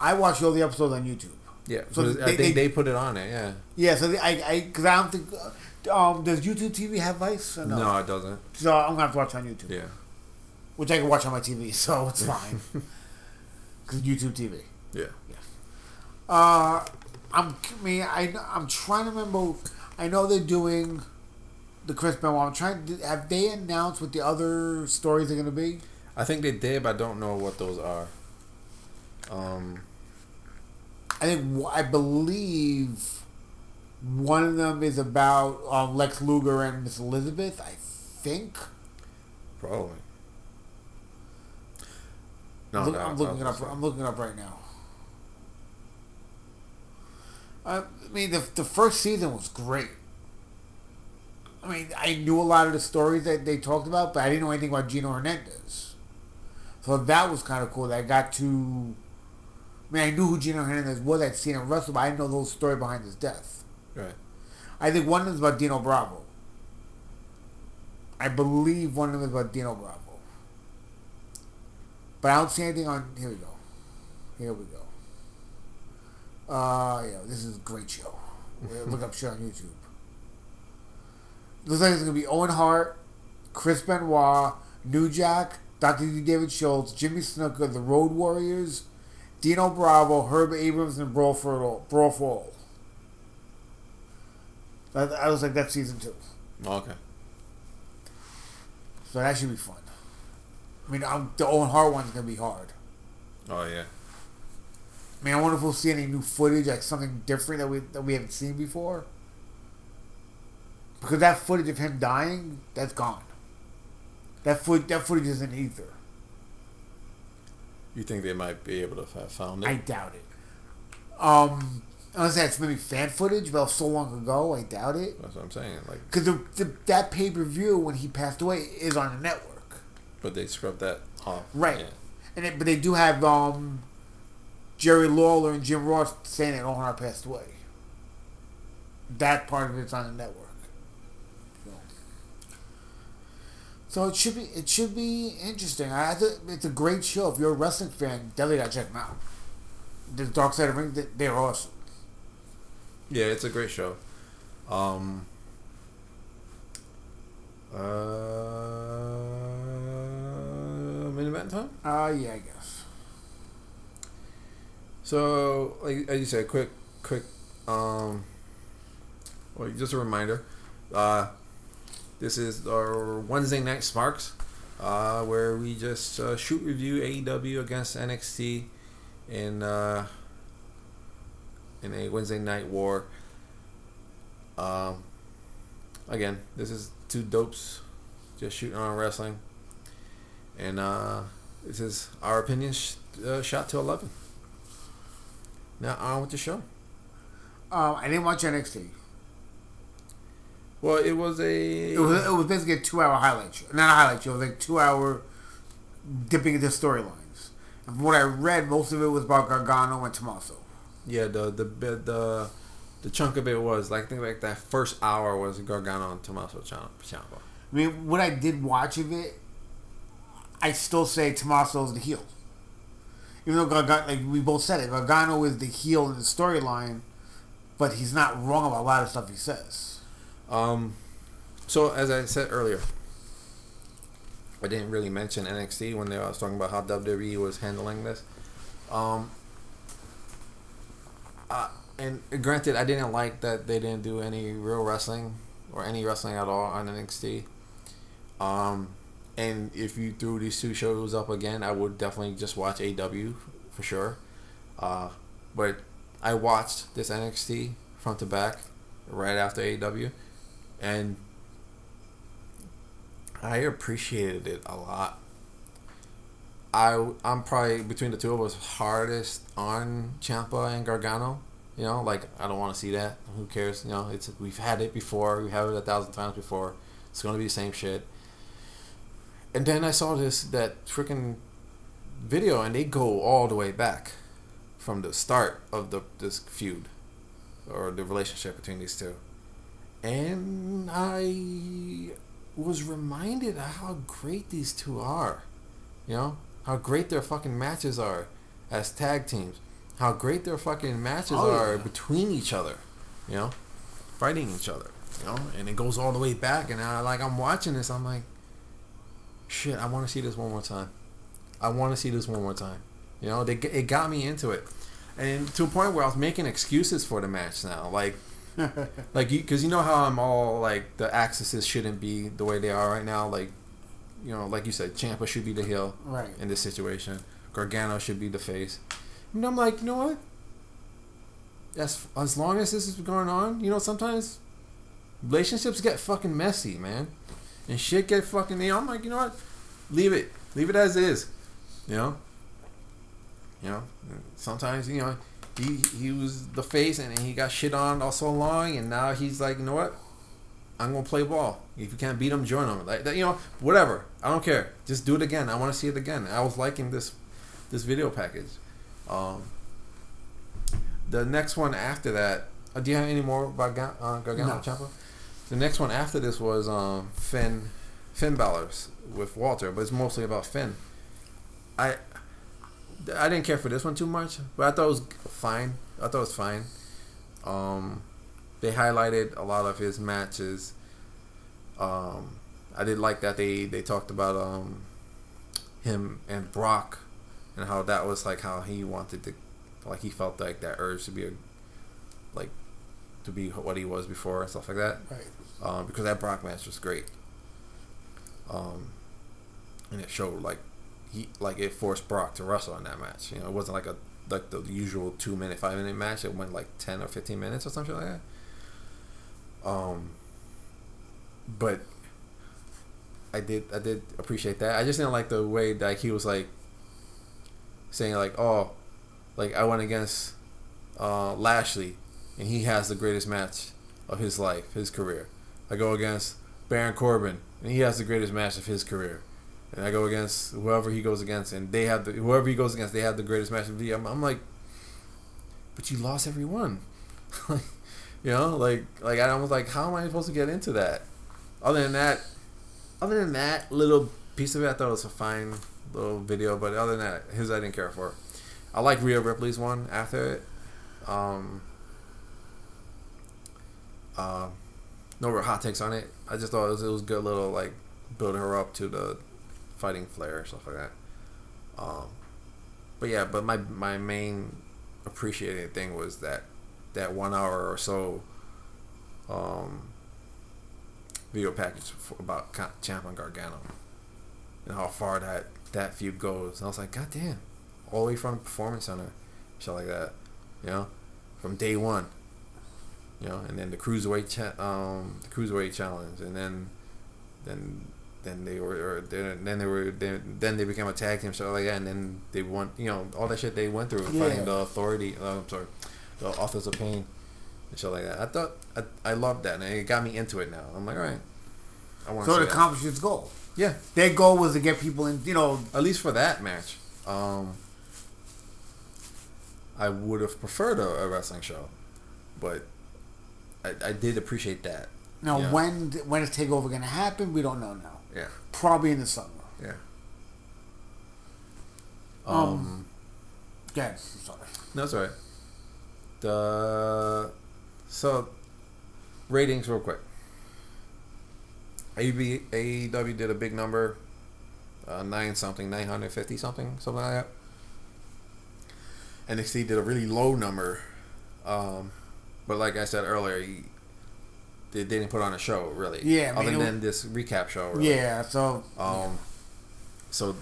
I watched all the episodes on YouTube. Yeah, So I they- think they- they, put it on it. Yeah, Yeah, so the, I, I, because I don't think, uh, um, does YouTube TV have Vice? Or no, no? it doesn't. So I'm gonna have to watch on YouTube, Yeah, which I can watch on my TV, so it's fine. Because YouTube TV. yeah. Uh, I'm, I mean, I, I'm trying to remember. I know they're doing the Chris Benoit. I'm trying. To, have they announced what the other stories are gonna be? I think they did, but I don't know what those are. Um, I think I believe one of them is about um, Lex Luger and Miss Elizabeth. I think. probably. No, Look, no, I'm looking it up. I'm looking it up right now. I mean, the the first season was great. I mean, I knew a lot of the stories that they talked about, but I didn't know anything about Gino Hernandez. So that was kind of cool. That I got to. I mean, I knew who Gino Hernandez was. I'd seen him wrestle, but I didn't know the whole story behind his death. Right. I think one of them is about Dino Bravo. I believe one of them is about Dino Bravo. But I don't see anything on. Here we go. Here we go. Uh, yeah, this is a great show. Look up shit on YouTube. Looks like it's gonna be Owen Hart, Chris Benoit, New Jack, Dr. D. David Schultz, Jimmy Snuka, the Road Warriors, Dino Bravo, Herb Abrams, and Brawl for All. Brawl for All. I was like, that's season two. Okay. So that should be fun. I mean, um, the Owen Hart one's gonna be hard. Oh yeah. I mean, I wonder if we'll see any new footage, like something different that we that we haven't seen before. Because that footage of him dying, that's gone. That foot, that footage isn't either. You think they might be able to have found it? I doubt it. Um, unless that's maybe fan footage, but so long ago, I doubt it. That's what I'm saying. Like, Because the, the, that pay per view when he passed away is on the network, but they scrubbed that off. right? Yeah. And it, but they do have um, Jerry Lawler and Jim Ross saying that Owen Hart passed away. That part of it's on the network. So, so it should be it should be interesting. I think it's a great show. If you're a wrestling fan, definitely gotta check them out. The Dark Side of the Ring, they- they're awesome. Yeah, it's a great show. Um. Uh, main event time. Uh yeah, I guess. So, like as you said, quick, quick. Um. Well, just a reminder. Uh, this is our Wednesday night Smarks, uh, where we just uh, shoot review AEW against NXT in uh, in a Wednesday night war. Um, again, this is two dopes just shooting on wrestling, and uh, this is our opinion sh- uh, shot to eleven. Now on with the show. Um, I didn't watch NXT. Well, it was a. It was, it was basically a two-hour highlight show. Not a highlight show. It was like two-hour dipping into storylines. And from what I read, most of it was about Gargano and Tommaso. Yeah, the the the the chunk of it was like I think like that first hour was Gargano and Tommaso. Ciampa. I mean, what I did watch of it, I still say Tommaso's the heel. Even though Gargano, like we both said it, Gargano is the heel in the storyline, but he's not wrong about a lot of stuff he says. Um, so as I said earlier, I didn't really mention NXT when I was talking about how WWE was handling this. Um, uh, and granted, I didn't like that they didn't do any real wrestling or any wrestling at all on NXT. Um, and if you threw these two shows up again, I would definitely just watch AW for sure. Uh, but I watched this NXT front to back right after AW, and I appreciated it a lot. I I'm probably between the two of us hardest on Ciampa and Gargano. You know, like I don't want to see that. Who cares? You know, it's we've had it before. We have it a thousand times before. It's gonna be the same shit. And then I saw this that freaking video, and they go all the way back from the start of the this feud or the relationship between these two, and I was reminded of how great these two are. You know how great their fucking matches are as tag teams. How great their fucking matches Oh, are yeah. between each other. You know, fighting each other. You know, and it goes all the way back. And I like I'm watching this. I'm like, shit. I want to see this one more time. I want to see this one more time. You know, they it got me into it, and to a point where I was making excuses for the match now. Like, like you because you know how I'm all like the axes shouldn't be the way they are right now. Like, you know, like you said, Ciampa should be the heel Right. in this situation. Gargano should be the face. And I'm like, you know what? As as long as this is going on, you know, sometimes relationships get fucking messy, man, and shit get fucking. You know, I'm like, you know what? Leave it, leave it as is. You know. You know, sometimes you know he he was the face and he got shit on all so long, and now he's like, you know what? I'm gonna play ball. If you can't beat him, join him. Like that, you know, whatever. I don't care. Just do it again. I want to see it again. I was liking this this video package. Um, the next one after that. Uh, do you have any more about Ga- uh, Gargano No. Ciampa? The next one after this was um, Finn Finn Balor's with Walter, but it's mostly about Finn. I I didn't care for this one too much, but I thought it was fine. I thought it was fine. Um, they highlighted a lot of his matches. Um, I did like that they they talked about um, him and Brock and how that was like how he wanted to, like he felt like that urge to be a, like, to be what he was before and stuff like that. Right. Um, because that Brock match was great. Um, and it showed like he like it forced Brock to wrestle in that match. You know, it wasn't like a like the usual two minute, five minute match. It went like ten or fifteen minutes or something like that. Um, but I did I did appreciate that. I just didn't like the way that he was like saying like oh like I went against uh, Lashley and he has the greatest match of his life, his career. I go against Baron Corbin and he has the greatest match of his career. And I go against whoever he goes against, and they have the whoever he goes against, they have the greatest match of the. I'm, I'm like, but you lost every one, like, you know, like like I was like, how am I supposed to get into that? Other than that, other than that little piece of it, I thought it was a fine little video. But other than that, his I didn't care for. I like Rhea Ripley's one after it. Um, uh, no real hot takes on it. I just thought it was, it was good little like building her up to the fighting flair stuff like that. Um, but yeah, but my my main appreciating thing was that that one hour or so um, video package for, about Ciampa and Gargano and how far that that feud goes. And I was like, God damn, all the way from the performance center, shit like that, you know, from day one. You know, and then the cruiserweight, cha- um, the cruiserweight challenge, and then, then, then they were, or then, then they were, then, then they became a tag team, so like that, and then they won, you know, all that shit they went through, Yeah. fighting the authority. Uh, I'm sorry, the authors of pain, and shit like that. I thought I, I loved that, and it got me into it. Now I'm like, all right, I want So it accomplished its goal. Yeah, Their goal was to get people in. You know, at least for that match. Um, I would have preferred a, a wrestling show, but I, I did appreciate that. now Yeah. when when is Takeover going to happen? We don't know now. Yeah, Probably in the summer. yeah. Um, Um, Yeah, I'm sorry. no, right. The so ratings real quick. AEW, AEW did a big number, uh, nine something, nine hundred fifty something, something like that. NXT did a really low number, um, but like I said earlier, he, they didn't put on a show really. Yeah, I mean, other it than this recap show. Really. Yeah, so Um, so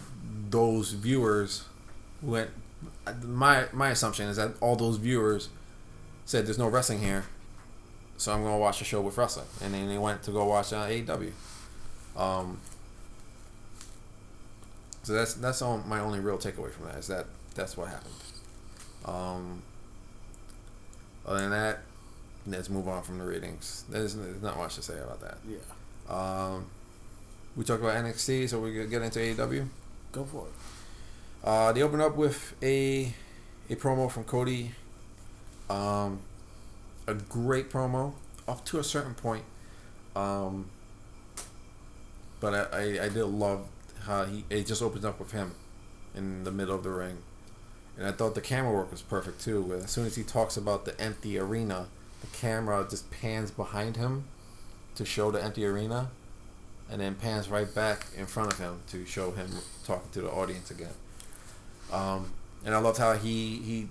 those viewers went. My my assumption is that all those viewers said, "There's no wrestling here, so I'm gonna watch a show with wrestling," and then they went to go watch uh, AEW. Um, so that's that's all my only real takeaway from that is that that's what happened. Um, other than that, let's move on from the ratings. There's, there's not much to say about that. yeah, Um, we talked about NXT, so we're gonna get into AEW. go for it. Uh, they open up with a a promo from Cody. Um, a great promo up to a certain point. Um, but I, I, I did love how he it just opens up with him in the middle of the ring. And I thought the camera work was perfect too. As soon as he talks about the empty arena, the camera just pans behind him to show the empty arena, and then pans right back in front of him to show him talking to the audience again. Um, and I loved how he he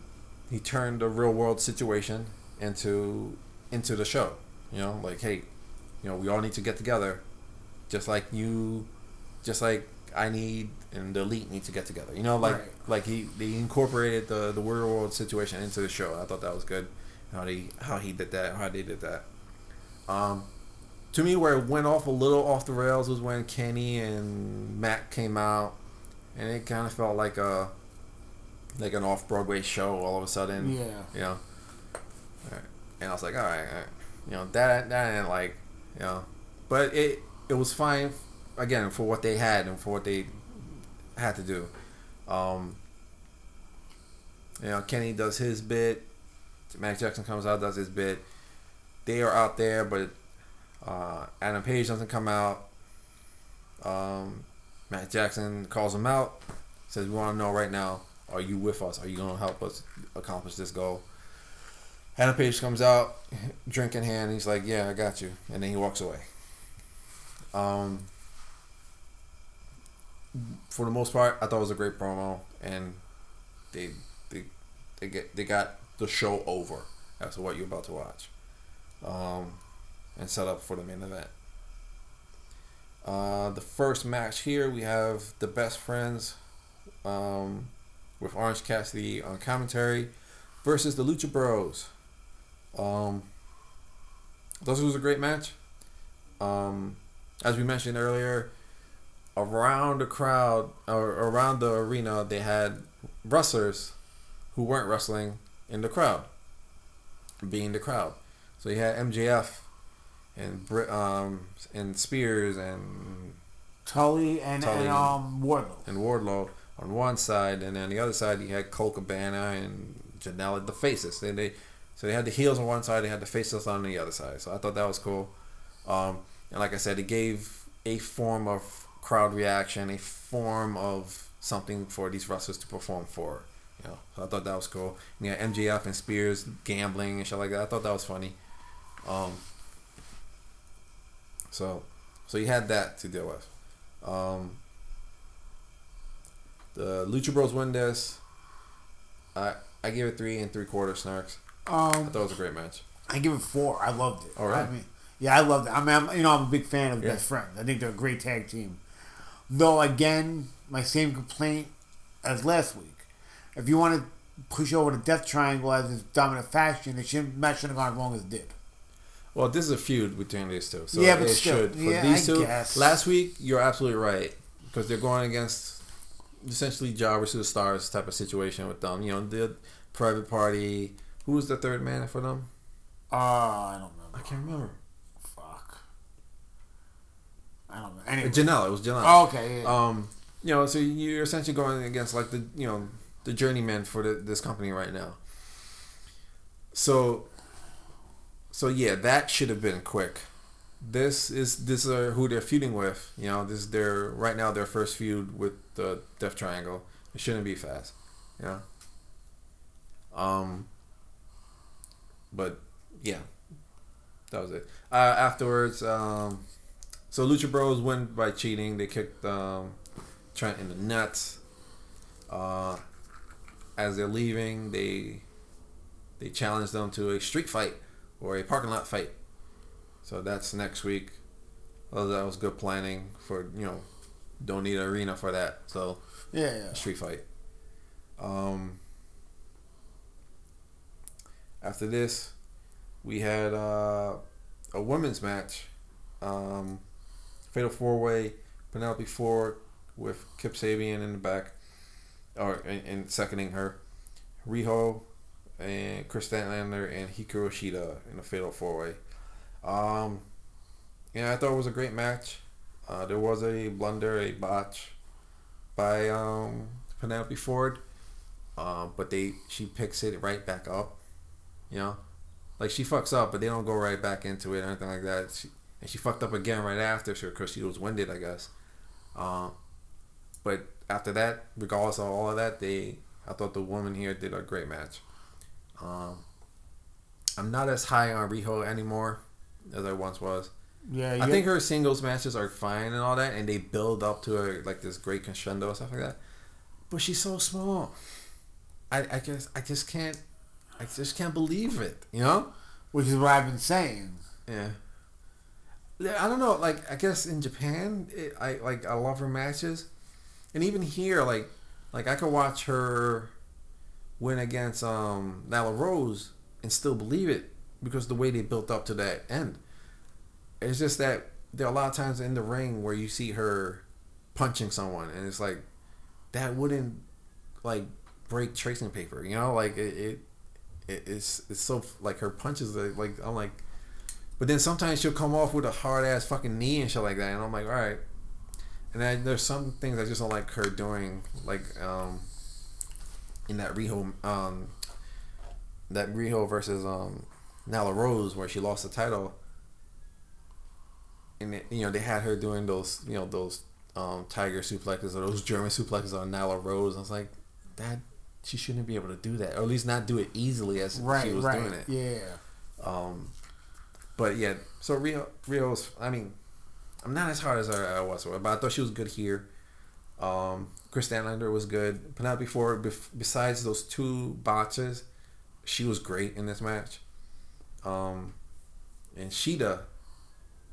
he turned a real world situation into into the show. You know, like hey, you know, we all need to get together, just like you, just like I need and the elite need to get together. You know, like Right. like he they incorporated the the real world situation into the show. I thought that was good. How he how he did that. How they did that. Um, to me, where it went off a little off the rails was when Kenny and Matt came out, and it kind of felt like a like an off Broadway show all of a sudden. Yeah. You know. And I was like, all right, all right. you know that that didn't like, you know, but it it was fine again for what they had and for what they had to do. Um, you know, Kenny does his bit. Matt Jackson comes out, does his bit. They are out there, but uh, Adam Page doesn't come out. Um, Matt Jackson calls him out. Says, "We want to know right now: Are you with us? Are you going to help us accomplish this goal?" Adam Page comes out, drink in hand. He's like, "Yeah, I got you," and then he walks away. Um, for the most part, I thought it was a great promo, and they they they get they got the show over to what you're about to watch, um, and set up for the main event. Uh, the first match here we have the best friends, um, with Orange Cassidy on commentary, versus the Lucha Bros. Um, this was a great match. Um, as we mentioned earlier, around the crowd or around the arena, they had wrestlers who weren't wrestling in the crowd, being the crowd. So you had MJF and um and Spears and Tully and, Tully. and um Wardlow. and Wardlow on one side, and then the other side you had Colt Cabana and Janela, the faces. Then they so they had the heels on one side, they had the faces on the other side. So I thought that was cool. Um, and like I said, it gave a form of crowd reaction, a form of something for these wrestlers to perform for. You know, so I thought that was cool. And you had MJF and Spears gambling and shit like that. I thought that was funny. Um, so, so you had that to deal with. Um, the Lucha Bros win this. I I give it three and three quarter snarks. I Um, thought it was a great match. I give it four. I loved it. All right. I mean, yeah, I loved it. I mean, I'm, you know, I'm a big fan of Yeah. Best Friends. I think they're a great tag team. Though, again, my same complaint as last week. If you want to push over the Death Triangle as its dominant faction, it shouldn't match shouldn't have gone as long as it did. Well, this is a feud between these two, so Yeah, but it still, should. For yeah, these I two, guess. last week you're absolutely right because they're going against essentially jobbers to the stars type of situation with them. You know, the private party. Who was the third man for them? Uh, I don't remember. I can't remember. Fuck. I don't know. Anyway. Janela. It was Janela. Oh, okay. Yeah. Um, you know, so you're essentially going against like the you know the journeyman for the, this company right now. So, so yeah, that should have been quick. This is this is who they're feuding with. You know, this is their right now their first feud with the Death Triangle. It shouldn't be fast. Know. Um. But yeah, that was it. Uh, afterwards, um, so Lucha Bros win by cheating. They kicked um, Trent in the nuts. Uh, as they're leaving, they they challenge them to a street fight or a parking lot fight. So that's next week. Well, that was good planning for you know, don't need an arena for that. So yeah, yeah. street fight. Um, after this, we had uh, a women's match. Um, Fatal Four Way, Penelope Ford with Kip Sabian in the back, or and, seconding her, Riho, and Kris Statlander and Hikaru Shida in a Fatal Four Way. Um, yeah, I thought it was a great match. Uh, there was a blunder, a botch by um, Penelope Ford, uh, but they she picks it right back up. You know, like she fucks up, but they don't go right back into it or anything like that. She, and she fucked up again right after, so because she was winded, I guess. Uh, but after that, regardless of all of that, they I thought the woman here did a great match. Um, I'm not as high on Riho anymore as I once was. Yeah, I think her singles matches are fine and all that, and they build up to her like this great crescendo and stuff like that. But she's so small. I I guess I just can't. I just can't believe it. You know. which is what I've been saying. Yeah. Yeah, I don't know. Like I guess in Japan, it, I like I love her matches, and even here, like like I could watch her win against um Nyla Rose and still believe it because the way they built up to that end. It's just that there are a lot of times in the ring where you see her punching someone, and it's like that wouldn't like break tracing paper. You know, like it. it it, it's it's so like her punches like I'm like, but then sometimes she'll come off with a hard ass fucking knee and shit like that, and I'm like, all right. And then there's some things I just don't like her doing, like um, in that Riho um, that Riho versus um, Nyla Rose where she lost the title, and it, you know they had her doing those you know those um, tiger suplexes or those German suplexes on Nyla Rose. I was like, that she shouldn't be able to do that, or at least not do it easily as Right, she was right. doing it. Yeah. Um, but yeah, so Riho, Riho's. I mean, I'm not as hard as I, I was, but I thought she was good here. Um, Kris Statlander was good. Penelope Ford, bef- besides those two botches, she was great in this match. Um, and Shida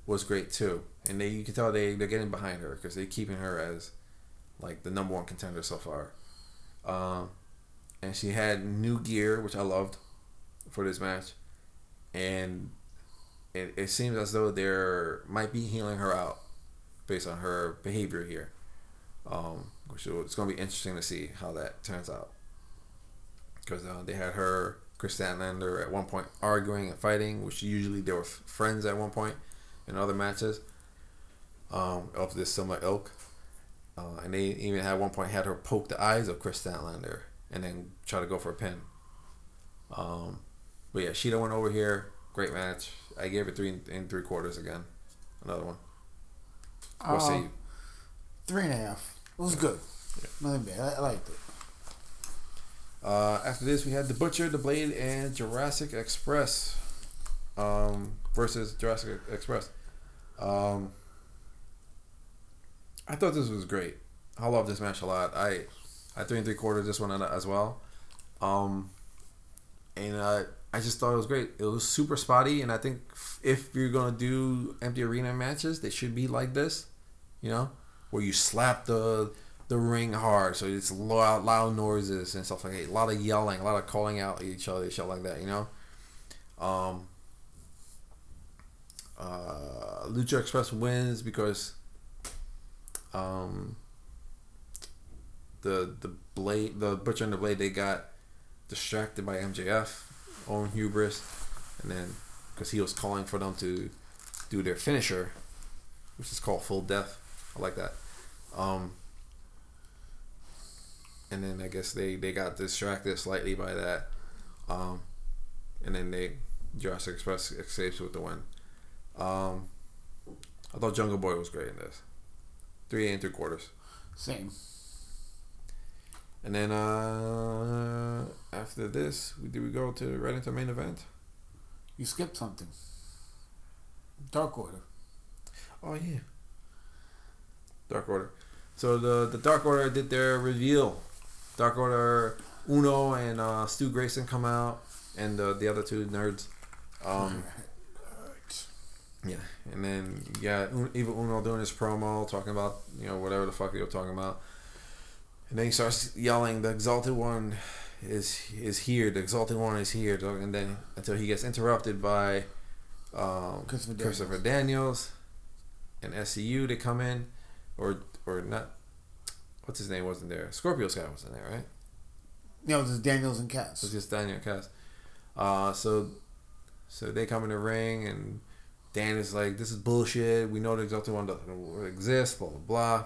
was great too, and they you can tell they they're getting behind her because they're keeping her as like the number one contender so far. Um, and she had new gear, which I loved for this match, and it, it seems as though they're might be heeling her out based on her behavior here. Um, which it's going to be interesting to see how that turns out because uh, they had her Kris Statlander at one point arguing and fighting, which usually they were f- friends at one point in other matches um, of this similar ilk. Uh, and they even at one point had her poke the eyes of Kris Statlander and then try to go for a pin. Um, but yeah, Shida went over here. Great match. I gave it three and, three quarters again. Another one. What say Um, you? Three and a half. It was good. Nothing bad. I, I liked it. Uh, after this, we had the Butcher, the Blade, and Jurassic Express um, versus Jurassic Express. Um, I thought this was great. I love this match a lot. I I three and three quarters this one as well. Um, and uh, I just thought it was great. It was super spotty, and I think if you're gonna do empty arena matches, they should be like this. You know, where you slap the the ring hard, so it's loud, loud noises and stuff like that. A lot of yelling, a lot of calling out each other, shit like that. You know. Um. Uh, Lucha Express wins because um, the the blade, the butcher and the blade, they got distracted by MJF, own hubris, and then because he was calling for them to do their finisher, which is called full death. I like that. Um, and then I guess they they got distracted slightly by that, um, and then they Jurassic Express escapes with the win. Um, I thought Jungle Boy was great in this, three and three quarters. Same. And then uh, after this, we did we go to right into the main event? You skipped something. Dark Order. Oh yeah. Dark Order. So the the Dark Order did their reveal. Dark Order Uno and uh, Stu Grayson come out, and uh, the other two nerds. Um, yeah, and then you got Evil Uno doing his promo, talking about you know whatever the fuck they were talking about, and then he starts yelling, "The Exalted One is is here. The Exalted One is here," and then until he gets interrupted by um, Christopher Daniels. Christopher Daniels and SCU to come in, or or not. What's his name wasn't there? Scorpio Sky wasn't there, right? No, this just Daniels and Kaz. It was just Daniel Kaz. Uh, so, so they come in the ring, and Dan is like, "This is bullshit. We know the Exalted One doesn't exist." Blah blah blah.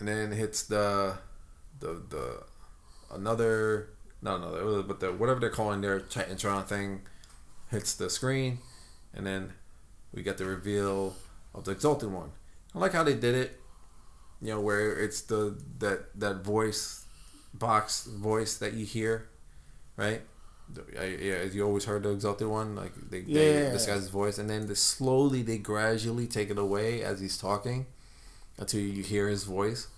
And then hits the, the the, another not another, but the whatever they're calling their Titantron thing, hits the screen, and then we get the reveal of the Exalted One. I like how they did it. You know, where it's the that that voice box voice that you hear, right? The- I- Yeah, you always heard the exalted one, like they, they Yeah. this guy's voice, and then the slowly they gradually take it away as he's talking, until you hear his voice,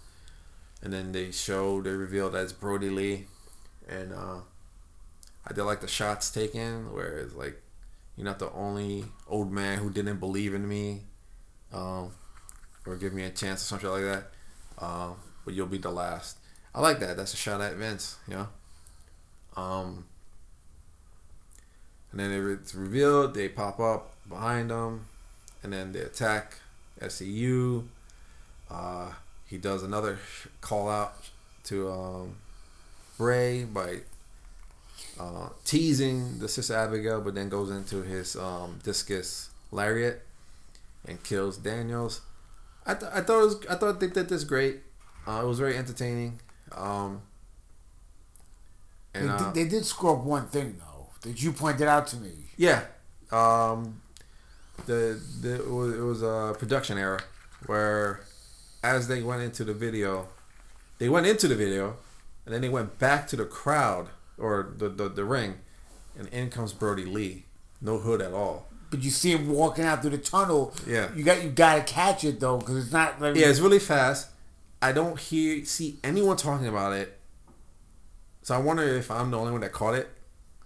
and then they show they reveal that it's Brodie Lee, and uh, I did like the shots taken where it's like you're not the only old man who didn't believe in me, um, or give me a chance or something like that, um, but you'll be the last. I like that. That's a shot at Vince, you know. Um, and then it's revealed. They pop up behind them, and then they attack SCU. Uh, he does another call out to um, Bray by uh, teasing the sister Abigail, but then goes into his um, discus lariat and kills Daniels. I, th- I thought it was, I thought they did this great. Uh, it was very entertaining. Um, and they, uh, did, they did screw up one thing though that you pointed out to me. yeah, um, the, the it was, it was a production error where as they went into the video, they went into the video, and then they went back to the crowd or the the, the ring, and in comes Brodie Lee, no hood at all. But you see him walking out through the tunnel. Yeah. You got you got to catch it though because it's not. Like, Yeah, it's really fast. I don't hear see anyone talking about it, so I wonder if I'm the only one that caught it.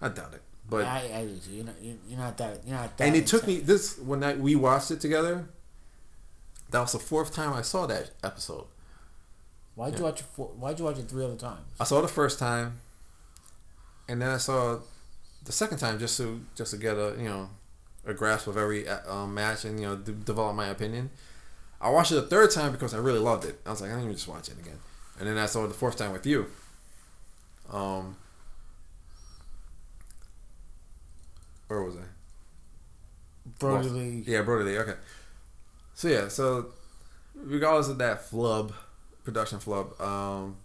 I doubt it, but I, I, you're not, you're not that. You're not that. and it took me this when I, we watched it together. That was the fourth time I saw that episode. Why'd you watch it? For, why'd you watch it three other times? I saw the first time, and then I saw the second time just to just to get a you know a grasp of every uh, um, match and you know d- develop my opinion. I watched it the third time because I really loved it. I was like, I'm gonna just watch it again, and then I saw it the fourth time with you. Um, where was I? Brodie Well. Yeah, Brodie. Okay. So yeah, so regardless of that flub, production flub, um,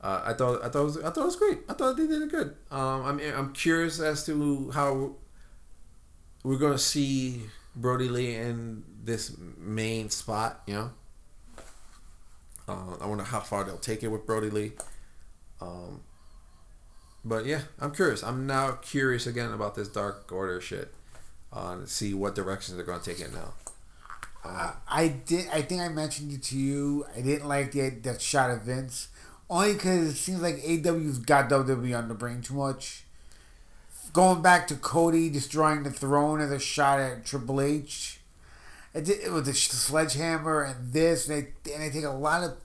uh, I thought I thought it was, I thought it was great. I thought they did it good. Um, I mean, I'm curious as to how we're gonna see Brodie Lee in this main spot. You know, uh, I wonder how far they'll take it with Brodie Lee. Um, but yeah, I'm curious. I'm now curious again about this Dark Order shit. Uh, to see what directions they're gonna take it now. I, I did. I think I mentioned it to you. I didn't like the that shot of Vince, only because it seems like AW's got WWE on the brain too much. Going back to Cody destroying the throne as a shot at Triple H. It, did, it was the sledgehammer and this, and they, and they take a lot of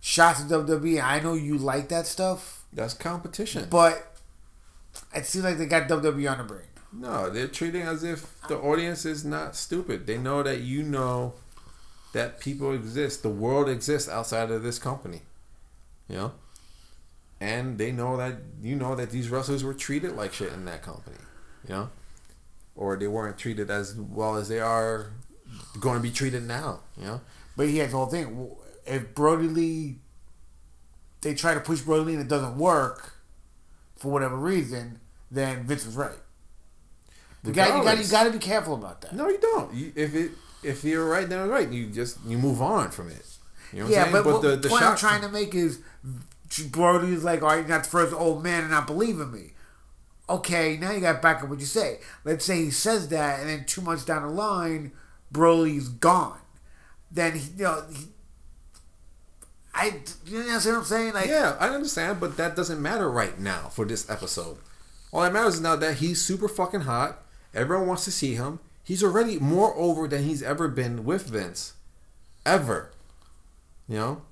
shots at WWE. I know you like that stuff, That's competition. but it seems like they got WWE on the brain. No, they're treating as if the audience is not stupid. They know that you know that people exist, the world exists outside of this company. You know? and they know that you know that these wrestlers were treated like shit in that company, you know, or they weren't treated as well as they are going to be treated now, you know. But he has the whole thing. If Brodie Lee, they try to push Brodie Lee and it doesn't work for whatever reason, then Vince was right. You got, you got, you got to be careful about that. No, you don't. You, if it if you're right, then it's right. You just you move on from it. You know what yeah, I'm saying? but, what the the point I'm trying to make is Brodie's like, all right, you're not the first old man and not believing me. Okay, now you got to back up what you say. Let's say he says that, and then two months down the line, Brodie's gone. Then he, you know, he, I, you know what I'm saying? Like, Yeah, I understand, but that doesn't matter right now for this episode. All that matters is now that he's super fucking hot. Everyone wants to see him. He's already more over than he's ever been with Vince. Ever. You know?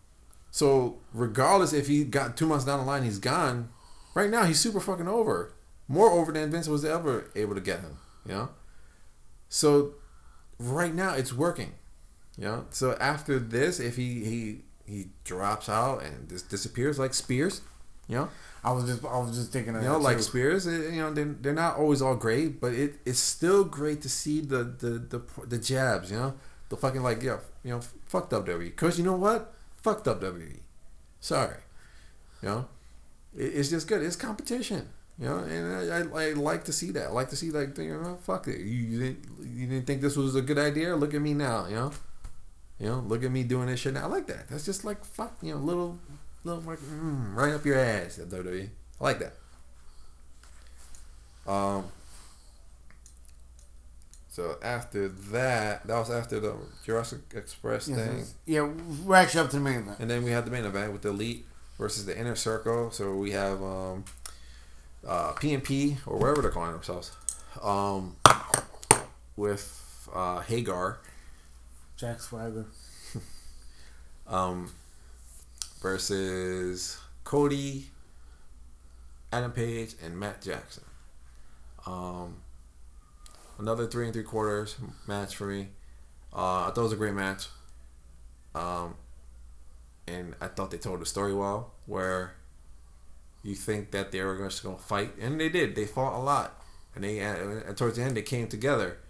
So, regardless if he got two months down the line, he's gone. Right now, he's super fucking over. More over than Vince was ever able to get him. You know? So, right now, it's working. You know? So, after this, if he, he, he drops out and just disappears like Spears, you know? I was just, I was just thinking of You know, like too. Spears, eh, you know, they're, they're not always all great, but it, it's still great to see the, the, the, the jabs, you know? The fucking, like, yeah, you know, fucked up WWE. Because you know what? fucked up WWE. Sorry. You know? It, it's just good. It's competition. You know, and I, I, I like to see that. I like to see, like, you know, fuck it. You, you, didn't, you didn't think this was a good idea? Look at me now, you know? You know, look at me doing this shit now. I like that. That's just like, fuck, you know, little, little, like, mm, right up your ass, WWE. I like that. Um. So after that, that was after the Jurassic Express Yes, thing. Yeah, we're actually up to the main event. and then we had the main event with the Elite versus the Inner Circle. So we have um, uh, PNP or wherever they're calling themselves, um, with uh, Hager, Jack Swagger. um, versus Cody, Adam Page, and Matt Jackson. Um, another three and three quarters match for me. Uh, I thought it was a great match. Um, and I thought they told the story well, where you think that they were just going to fight, and they did. They fought a lot, and they and towards the end they came together.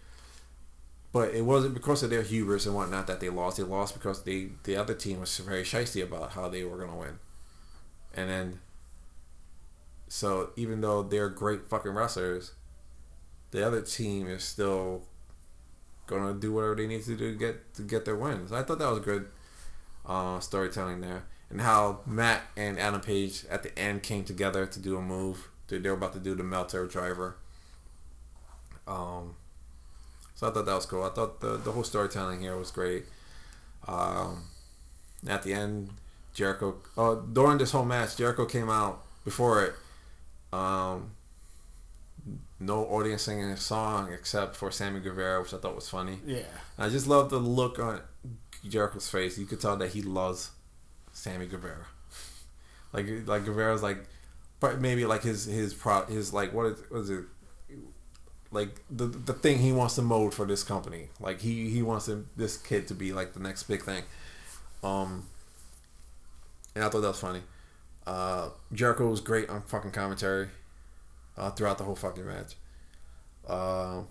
But it wasn't because of their hubris and whatnot that they lost. They lost because they the other team was very shisty about how they were gonna win. And then so even though they're great fucking wrestlers, the other team is still gonna do whatever they need to do to get to get their wins. I thought that was good uh, storytelling there. And how Matt and Adam Page at the end came together to do a move. They they were about to do the Meltzer driver. Um, so I thought that was cool. I thought the, the whole storytelling here was great. Um, at the end, Jericho. Oh, during this whole match, Jericho came out before it. Um, no audience singing a song except for Sammy Guevara, which I thought was funny. Yeah. I just love the look on Jericho's face. You could tell that he loves Sammy Guevara. Like like Guevara's like, but maybe like his his pro his like what is what is it? Like the the thing he wants to mold for this company. Like he he wants him, this kid to be like the next big thing. Um. And I thought that was funny. Uh, Jericho was great on fucking commentary. Uh, throughout the whole fucking match. Uh,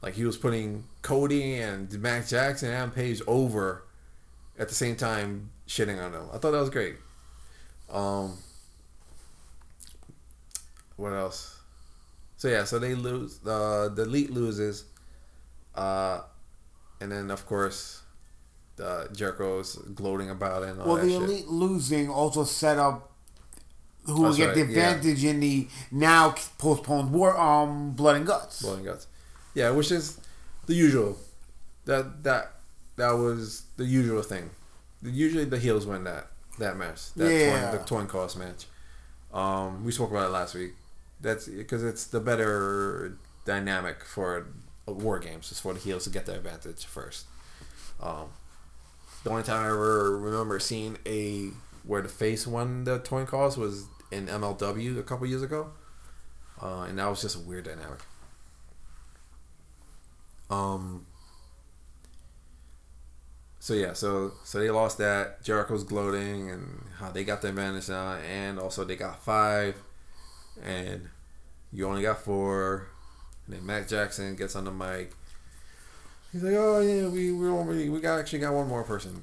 like he was putting Cody and Matt Jackson and Adam Page over at the same time shitting on them. I thought that was great. Um, what else? So yeah, so they lose. Uh, the elite loses, uh, and then of course, the Jericho's gloating about it. And all Well, the shit. elite losing also set up who will get the right, yeah. advantage in the now postponed war, um, blood and guts. Blood and guts. Yeah, which is the usual. That that that was the usual thing. Usually the heels win that that match. That Yeah. twin, the twin cost match. Um, we spoke about it last week. That's because it's the better dynamic for war games. Is for the heels to get the advantage first. Um, the only time I ever remember seeing a where the face won the twin cost was in MLW a couple years ago, uh, and that was just a weird dynamic. Um. so yeah, so so they lost that. Jericho's gloating and how they got the advantage now, and also they got five, and you only got four. And then Matt Jackson gets on the mic. He's like, "Oh yeah, we we only we got actually got one more person,"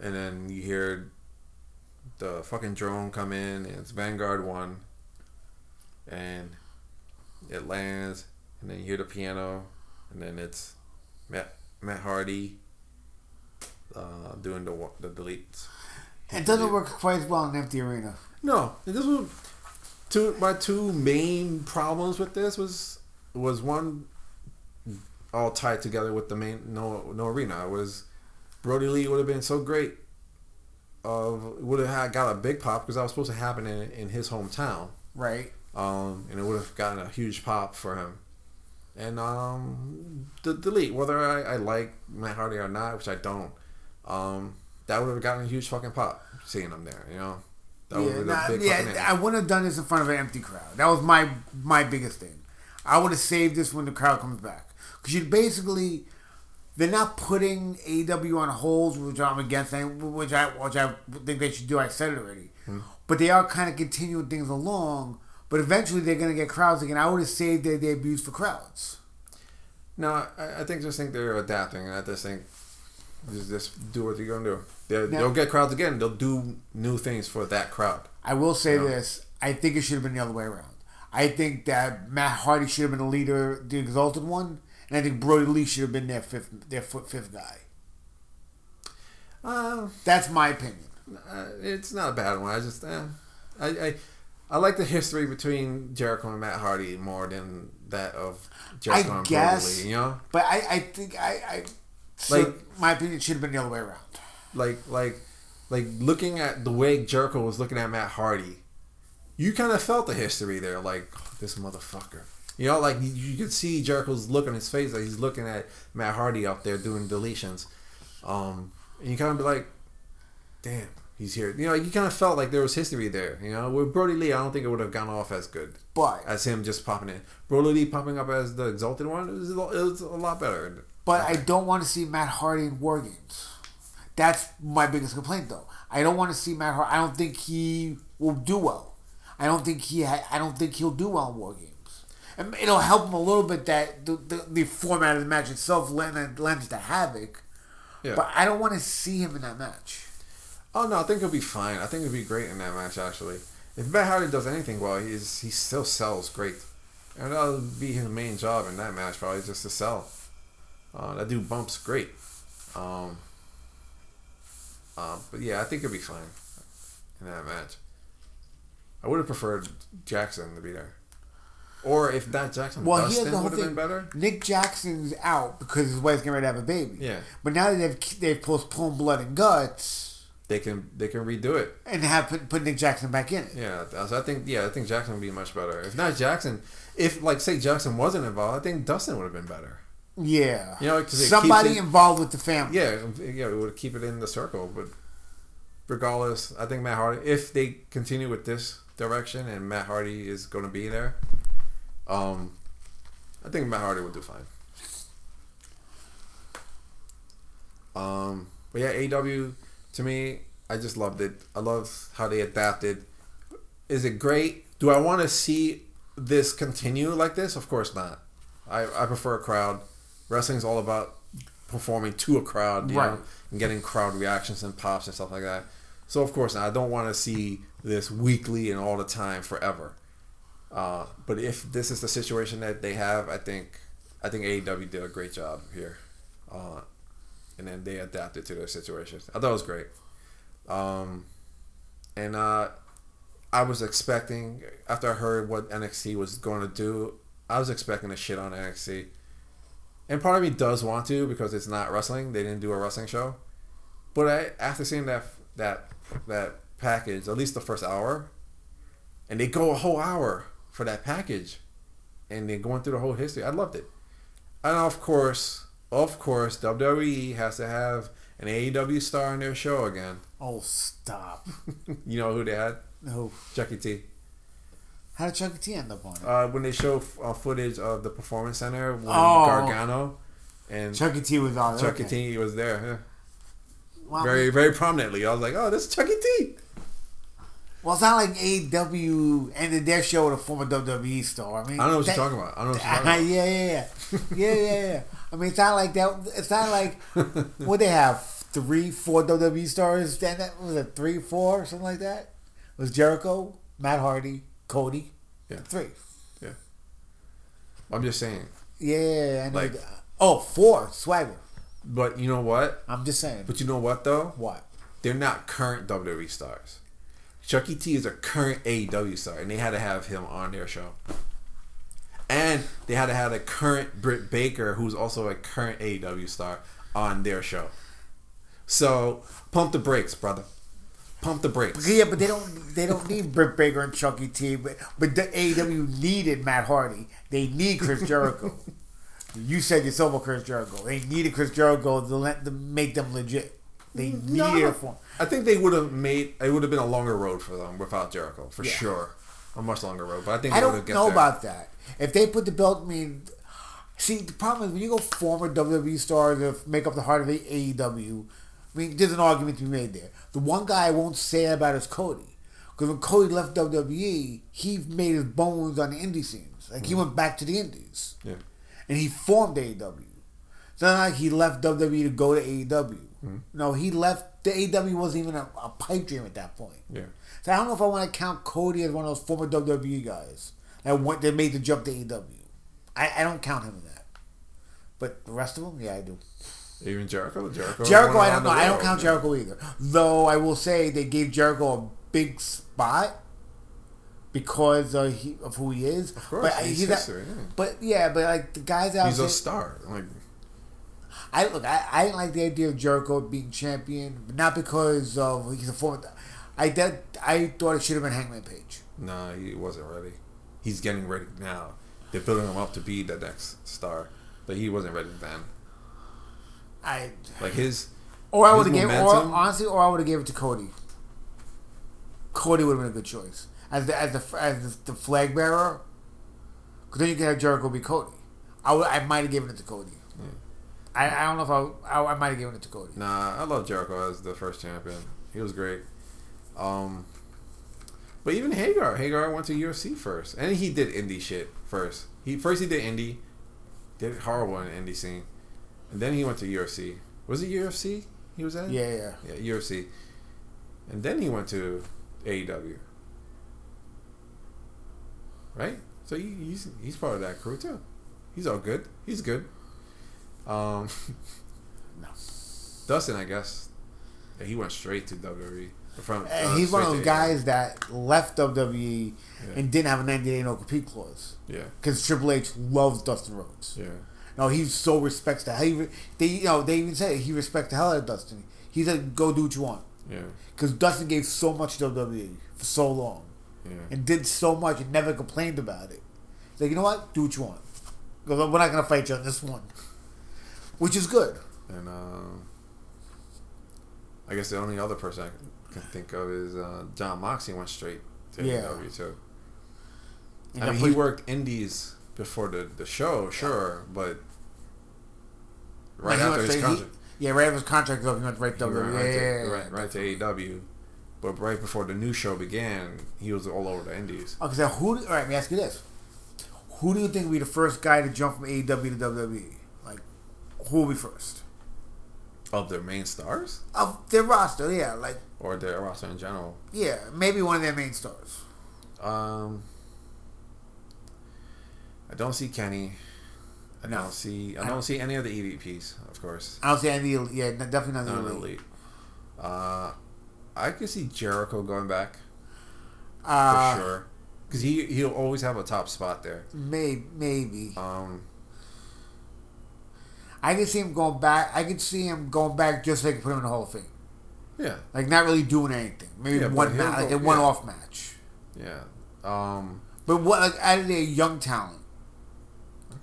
and then you hear the fucking drone come in, and it's Vanguard one, and it lands, and then you hear the piano, and then it's Matt Matt Hardy uh, doing the the deletes. It doesn't work quite as well in empty arena. No, this was two. My two main problems with this was was one all tied together with the main no no arena was Brodie Lee would have been so great. Of would have had got a big pop because that was supposed to happen in in his hometown. Right. um, and it would have gotten a huge pop for him. And um, the delete, whether I, I like Matt Hardy or not, which I don't, um, that would have gotten a huge fucking pop seeing him there. You know, that Yeah, nah, big yeah. I wouldn't have done this in front of an empty crowd. That was my my biggest thing. I would have saved this when the crowd comes back because you basically they're not putting AEW on hold, which I'm against, and which I which I think they should do. I said it already, Hmm. but they are kind of continuing things along. But eventually, they're gonna get crowds again. I would have saved their debuts for crowds. No, I, I think just think they're adapting, and I just think just, just do what you're gonna do. They'll, Now- they'll get crowds again. They'll do new things for that crowd. I will say No. this: I think it should have been the other way around. I think that Matt Hardy should have been the leader, the exalted one, and I think Brodie Lee should have been their fifth, their fifth guy. Uh, That's my opinion. uh, it's not a bad one. I just, eh, I, I, I like the history between Jericho and Matt Hardy more than that of Jericho I and guess. Brodie Lee. You know, But I, I think I, I so Like- my opinion should have been the other way around. like, like, like looking at the way Jericho was looking at Matt Hardy, you kind of felt the history there. Like "Oh, this motherfucker. You know, like you, you could see Jericho's look on his face, like he's looking at Matt Hardy up there doing deletions, um, and you kind of be like, "Damn, he's here." You know, you kind of felt like there was history there. You know, with Brodie Lee, I don't think it would have gone off as good. But as him just popping in. Brodie Lee popping up as the exalted one it was, it was a lot better. But I don't want to see Matt Hardy in War Games. That's my biggest complaint, though. I don't want to see Matt Hardy. I don't think he will do well. I don't think he. Ha- I don't think he'll do well in War Games. And it'll help him a little bit that the, the, the format of the match itself lends, lends to havoc. Yeah. But I don't want to see him in that match. oh no, I think he'll be fine. I think he'll be great in that match actually. If Matt Hardy does anything well, he's he still sells great, and that'll be his main job in that match probably just to sell. Uh, that dude bumps great. Um, um, but yeah, I think it'll be fine in that match. I would have preferred Jackson to be there. Or if not Jackson Well, Dustin the whole would have thing. been better. Nick Jackson's out because his wife's getting ready to have a baby. Yeah. But now that they've they've postponed Blood and Guts They can they can redo it. and have put, put Nick Jackson back in it. Yeah, so I think yeah, I think Jackson would be much better. If not Jackson, if like say Jackson wasn't involved, I think Dustin would have been better. Yeah. You know, somebody it- involved with the family. Yeah, yeah, it would keep it in the circle. But regardless, I think Matt Hardy, if they continue with this direction and Matt Hardy is going to be there, um, I think Matt Hardy would do fine. Um, but yeah, AW to me, I just loved it. I love how they adapted. Is it great? Do I want to see this continue like this? Of course not. I, I prefer a crowd. Wrestling's all about performing to a crowd, you Right. know, and getting crowd reactions and pops and stuff like that. So of course, I don't want to see this weekly and all the time forever. Uh, but if this is the situation that they have, I think I think AEW did a great job here, uh, and then they adapted to their situations. I thought it was great, um, and uh, I was expecting after I heard what NXT was going to do, I was expecting to shit on NXT, and part of me does want to because it's not wrestling. They didn't do a wrestling show, but I after seeing that that that package, at least the first hour, and they go a whole hour for that package, and they're going through the whole history. I loved it, and of course, of course, WWE has to have an AEW star in their show again. Oh, stop. you know who they had? No. Chucky T. How did Chuck. T end up on it? Uh, when they show uh, footage of the performance center when Oh. Gargano and Chuck. T was on it. Chucky okay. T was there. Well, very very prominently. I was like, oh, this is Chucky T. Well, it's not like AEW ended their show with a former WWE star. I mean, I don't know what that- you're talking about. I don't know what you're talking about. yeah, yeah, yeah, yeah, yeah, yeah. I mean, it's not like that. It's not like what they have three, four WWE stars. Then that was it three, four, something like that. It was Jericho, Matt Hardy, Cody, Yeah. three. Yeah. I'm just saying. Yeah, and Like- like oh, four Swagger. But you know what? I'm just saying. But you know what though? what? They're not current WWE stars. Chucky T is a current AEW star, and they had to have him on their show. And they had to have a current Britt Baker, who's also a current AEW star, on their show. So pump the brakes, brother. Pump the brakes. Yeah, but they don't. They don't need Britt Baker and Chucky T. But but the AEW needed Matt Hardy. They need Chris Jericho. you said yourself about Chris Jericho. They needed Chris Jericho to let them make them legit. They needed No. it for. I think they would have made it would have been a longer road for them without Jericho for Yeah. sure, a much longer road. But I think I they would have don't get know there. about that. If they put the belt, I mean, see, the problem is when you go former WWE star to make up the heart of the AEW, I mean, there's an argument to be made there. The one guy I won't say about is Cody. Because when Cody left WWE, he made his bones on the indie scenes. Like, he mm. went back to the indies. Yeah. And he formed AEW. It's not like he left WWE to go to AEW. Mm. No, he left, the AEW wasn't even a, a pipe dream at that point. Yeah. So I don't know if I want to count Cody as one of those former WWE guys that went that made the jump to AEW. I, I don't count him in that. But the rest of them, yeah, I do. Even Jericho, Jericho. Jericho, I don't know. I don't count Jericho either. Though I will say they gave Jericho a big spot because uh, he, of who he is. Of course, but he's he's not- history, yeah. But yeah, but like the guys out He's there, a star. Like I look. I, I didn't like the idea of Jericho being champion, but not because of he's a former. I did. I thought it should have been Hangman Page. Nah, he wasn't ready. He's getting ready now. They're building him up to be the next star, but he wasn't ready then. I Like his, or I would have gave or honestly, or I would have gave it to Cody. Cody would have been a good choice as the as the as the, the flag bearer. Because then you can have Jericho be Cody. I would. I might have given it to Cody. I, I don't know if I I, I might have given it to Cody. nah, I love Jericho as the first champion. He was great. Um, but even Hager, Hager went to UFC first, and he did indie shit first. He first he did indie, did horrible in the indie scene, and then he went to UFC. Was it UFC? He was at Yeah, yeah. yeah UFC, and then he went to AEW. Right, so he, he's he's part of that crew too. He's all good. He's good. Um, No. Dustin, I guess, yeah, he went straight to WWE. From And uh, he's one of those guys that left WWE Yeah. and didn't have a 90 day no compete clause Yeah, because Triple H loves Dustin Rhodes. yeah, No, he so respects the hell. He, they, you know, they even say he respects the hell out of Dustin. He said, "Go do what you want," yeah, because Dustin gave so much to WWE for so long yeah. and did so much and never complained about it. He's like, you know what? Do what you want. Because we're not gonna fight you on this one, which is good. And um, I guess the only other person I can think of is uh, Jon Moxley went straight to Yeah. AEW too. And I mean, he worked indies before the, the show, sure, but right Like, after his contract, he- yeah, right after his contract up, he went right to he went WWE. right, Yeah, to, yeah, yeah, right, right to AEW. But right before the new show began, he was all over the indies. Okay, so who? All right, let me ask you this: Who do you think will be the first guy to jump from AEW to WWE? Like, who will be first Of their main stars? of their roster? Yeah, like Or their roster in general? yeah, maybe one of their main stars. Um, I don't see Kenny. I No. don't see. I I don't don't- see any of the EVPs, of course. I don't see any. Yeah, definitely not the None of the elite. elite. Uh, I could see Jericho going back for Uh, sure, because he he'll always have a top spot there. Maybe, maybe. Um, I can see him going back. I can see him going back just so put him in the Hall of Fame. yeah, Like not really doing anything. Maybe Yeah, one match, like a one-off yeah. match. yeah. Um, But what like out of their young talent, could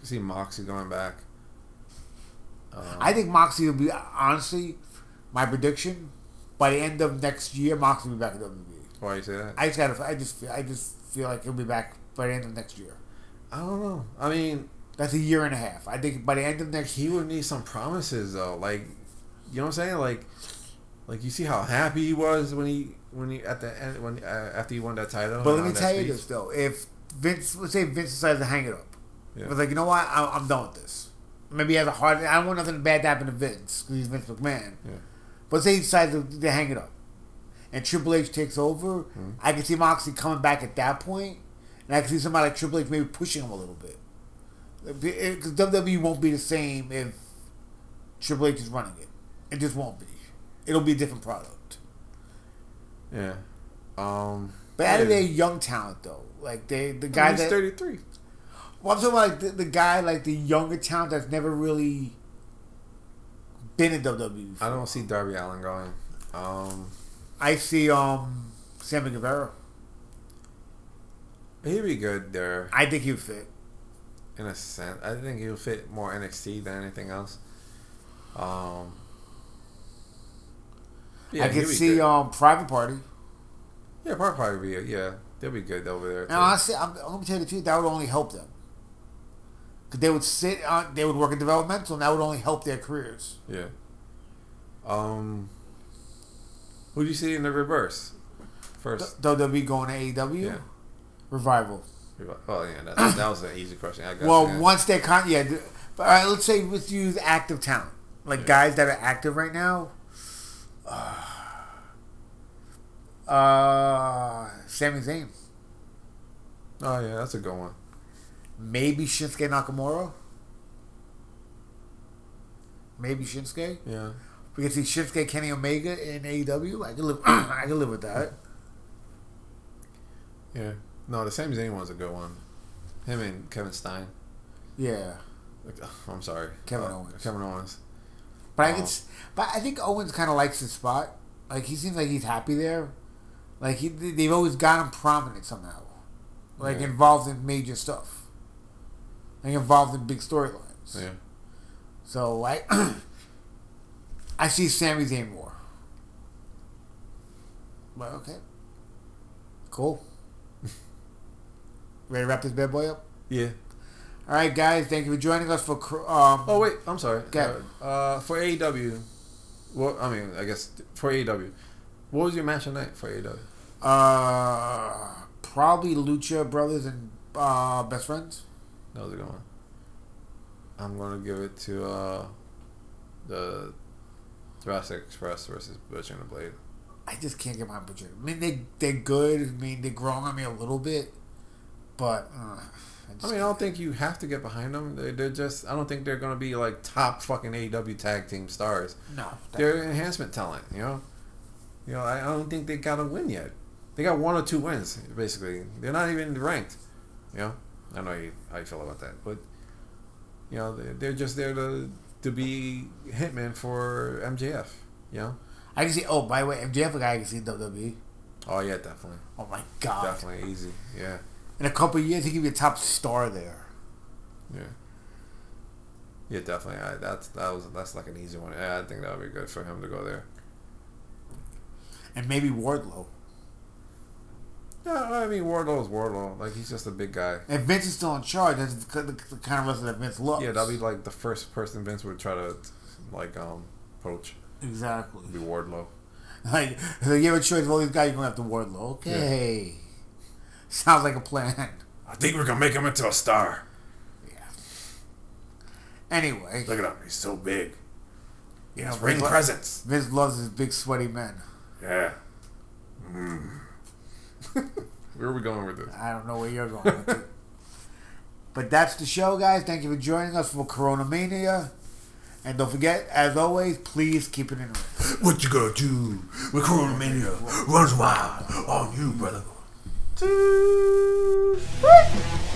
see Moxie going back. Um, I think Moxley will be honestly my prediction. By the end of next year, Moxley will be back at WWE. why you say that? I just gotta. I just. feel- I just feel like he'll be back by the end of next year. I don't know. I mean, That's a year and a half. I think by the end of next he would need some promises though. Like, you know what I'm saying? Like, Like you see how happy he was when he when he at the end when uh, after he won that title. But let me tell you this though: if Vince, let's say Vince decides to hang it up, Yeah. but like you know what, I, I'm done with this. Maybe he has a heart. I don't want nothing bad to happen to Vince because he's Vince McMahon. Yeah. But say he decides to, to hang it up, and Triple H takes over, Mm-hmm. I can see Moxley coming back at that point, and I can see somebody like Triple H maybe pushing him a little bit. Because WWE won't be the same if Triple H is running it. It just won't be. It'll be a different product. Yeah. Um. But out of yeah. their young talent though, like they the I guy mean, he's that thirty three. Well, I'm talking about like the, the guy like the younger talent that's never really been in WWE. Before. I don't see Darby Allin going. Um. I see um Sammy Guevara. He'd be good there I think he would fit. in a sense. I think he'll fit more NXT than anything else. Um. I he'd can see good. um Private Party. Yeah, probably probably be. Yeah, they'll be good over there. And honestly, I'm, I'm gonna tell you the truth. That would only help them. Cause they would sit on, they would work in developmental, and that would only help their careers. Yeah. Um. Who do you see in the reverse? First. WWE going to AEW, Yeah. revival. Oh yeah, that, that was an easy question. I guess. Well, once they con, yeah. But all right, let's say let's use active talent, like Yeah. guys that are active right now. Uh, Sami Zayn, Oh yeah, that's a good one. Maybe Shinsuke Nakamura, maybe Shinsuke. Yeah. We can see Shinsuke Kenny Omega in AEW. I can live. I can live with that. Yeah. No, the Sami Zayn one's a good one. Him and Kevin Steen. Yeah, Like, oh, I'm sorry. Kevin Uh, Owens. Kevin Owens. but I Oh. can. But I think Owens kind of likes his spot. Like he seems like he's happy there. Like he, they've always got him prominent somehow. Like Yeah. involved in major stuff. Involved in big storylines. Yeah. So I, I see Sami Zayn more. But okay, cool. Ready to wrap this bad boy up? Yeah. All right, guys. Thank you for joining us for. Um, Oh wait, I'm sorry. Okay. Uh, uh, for AEW, well, I mean, I guess for AEW, what was your match tonight for AEW? Uh, probably Lucha Brothers and uh, Best Friends. That was a good one. I'm gonna give it to uh, the Jurassic Express versus Butcher and the Blade. I just can't get my Butcher. I mean, they they're good. I mean, they're growing on me a little bit, but uh, I, I mean, I don't think you have to get behind them. They're, they're just. I don't think they're gonna be like top fucking AEW tag team stars. no. They're enhancement talent. You know. You know, I, I don't think they got a win yet. They got one or two wins basically. They're not even ranked. You know. I know you, how you feel about that, but you know they're, they're just there to to be hitmen for MJF. You know. I can see. Oh, by the way, MJF a guy I can see WWE. Oh yeah, definitely, Oh my god! definitely easy. Yeah, In a couple of years, he could be a top star there. yeah, yeah, definitely. I, that's that was that's like an easy one. Yeah, I think that would be good for him to go there. And maybe Wardlow. Yeah, I mean Wardlow is Wardlow. Like he's just a big guy. And Vince is still in charge. That's the, the, the kind of wrestler that Vince loves. Yeah, that'd be like the first person Vince would try to like um poach. exactly. Would be Wardlow. Like, so you have a choice of all these guys, you're going to have to Wardlow. Okay. Sounds like a plan. I think we're gonna make him into a star. Yeah. Anyway, Look at him, he's so big. you He's know, ring Vince, presence. Vince loves his big sweaty men. Yeah where are we going with this? I don't know where you're going with it. But that's the show, guys. Thank you for joining us for Corona Mania. And don't forget, as always, please keep it in the What you gonna do when Corona Mania runs wild on you, brother? Two, three.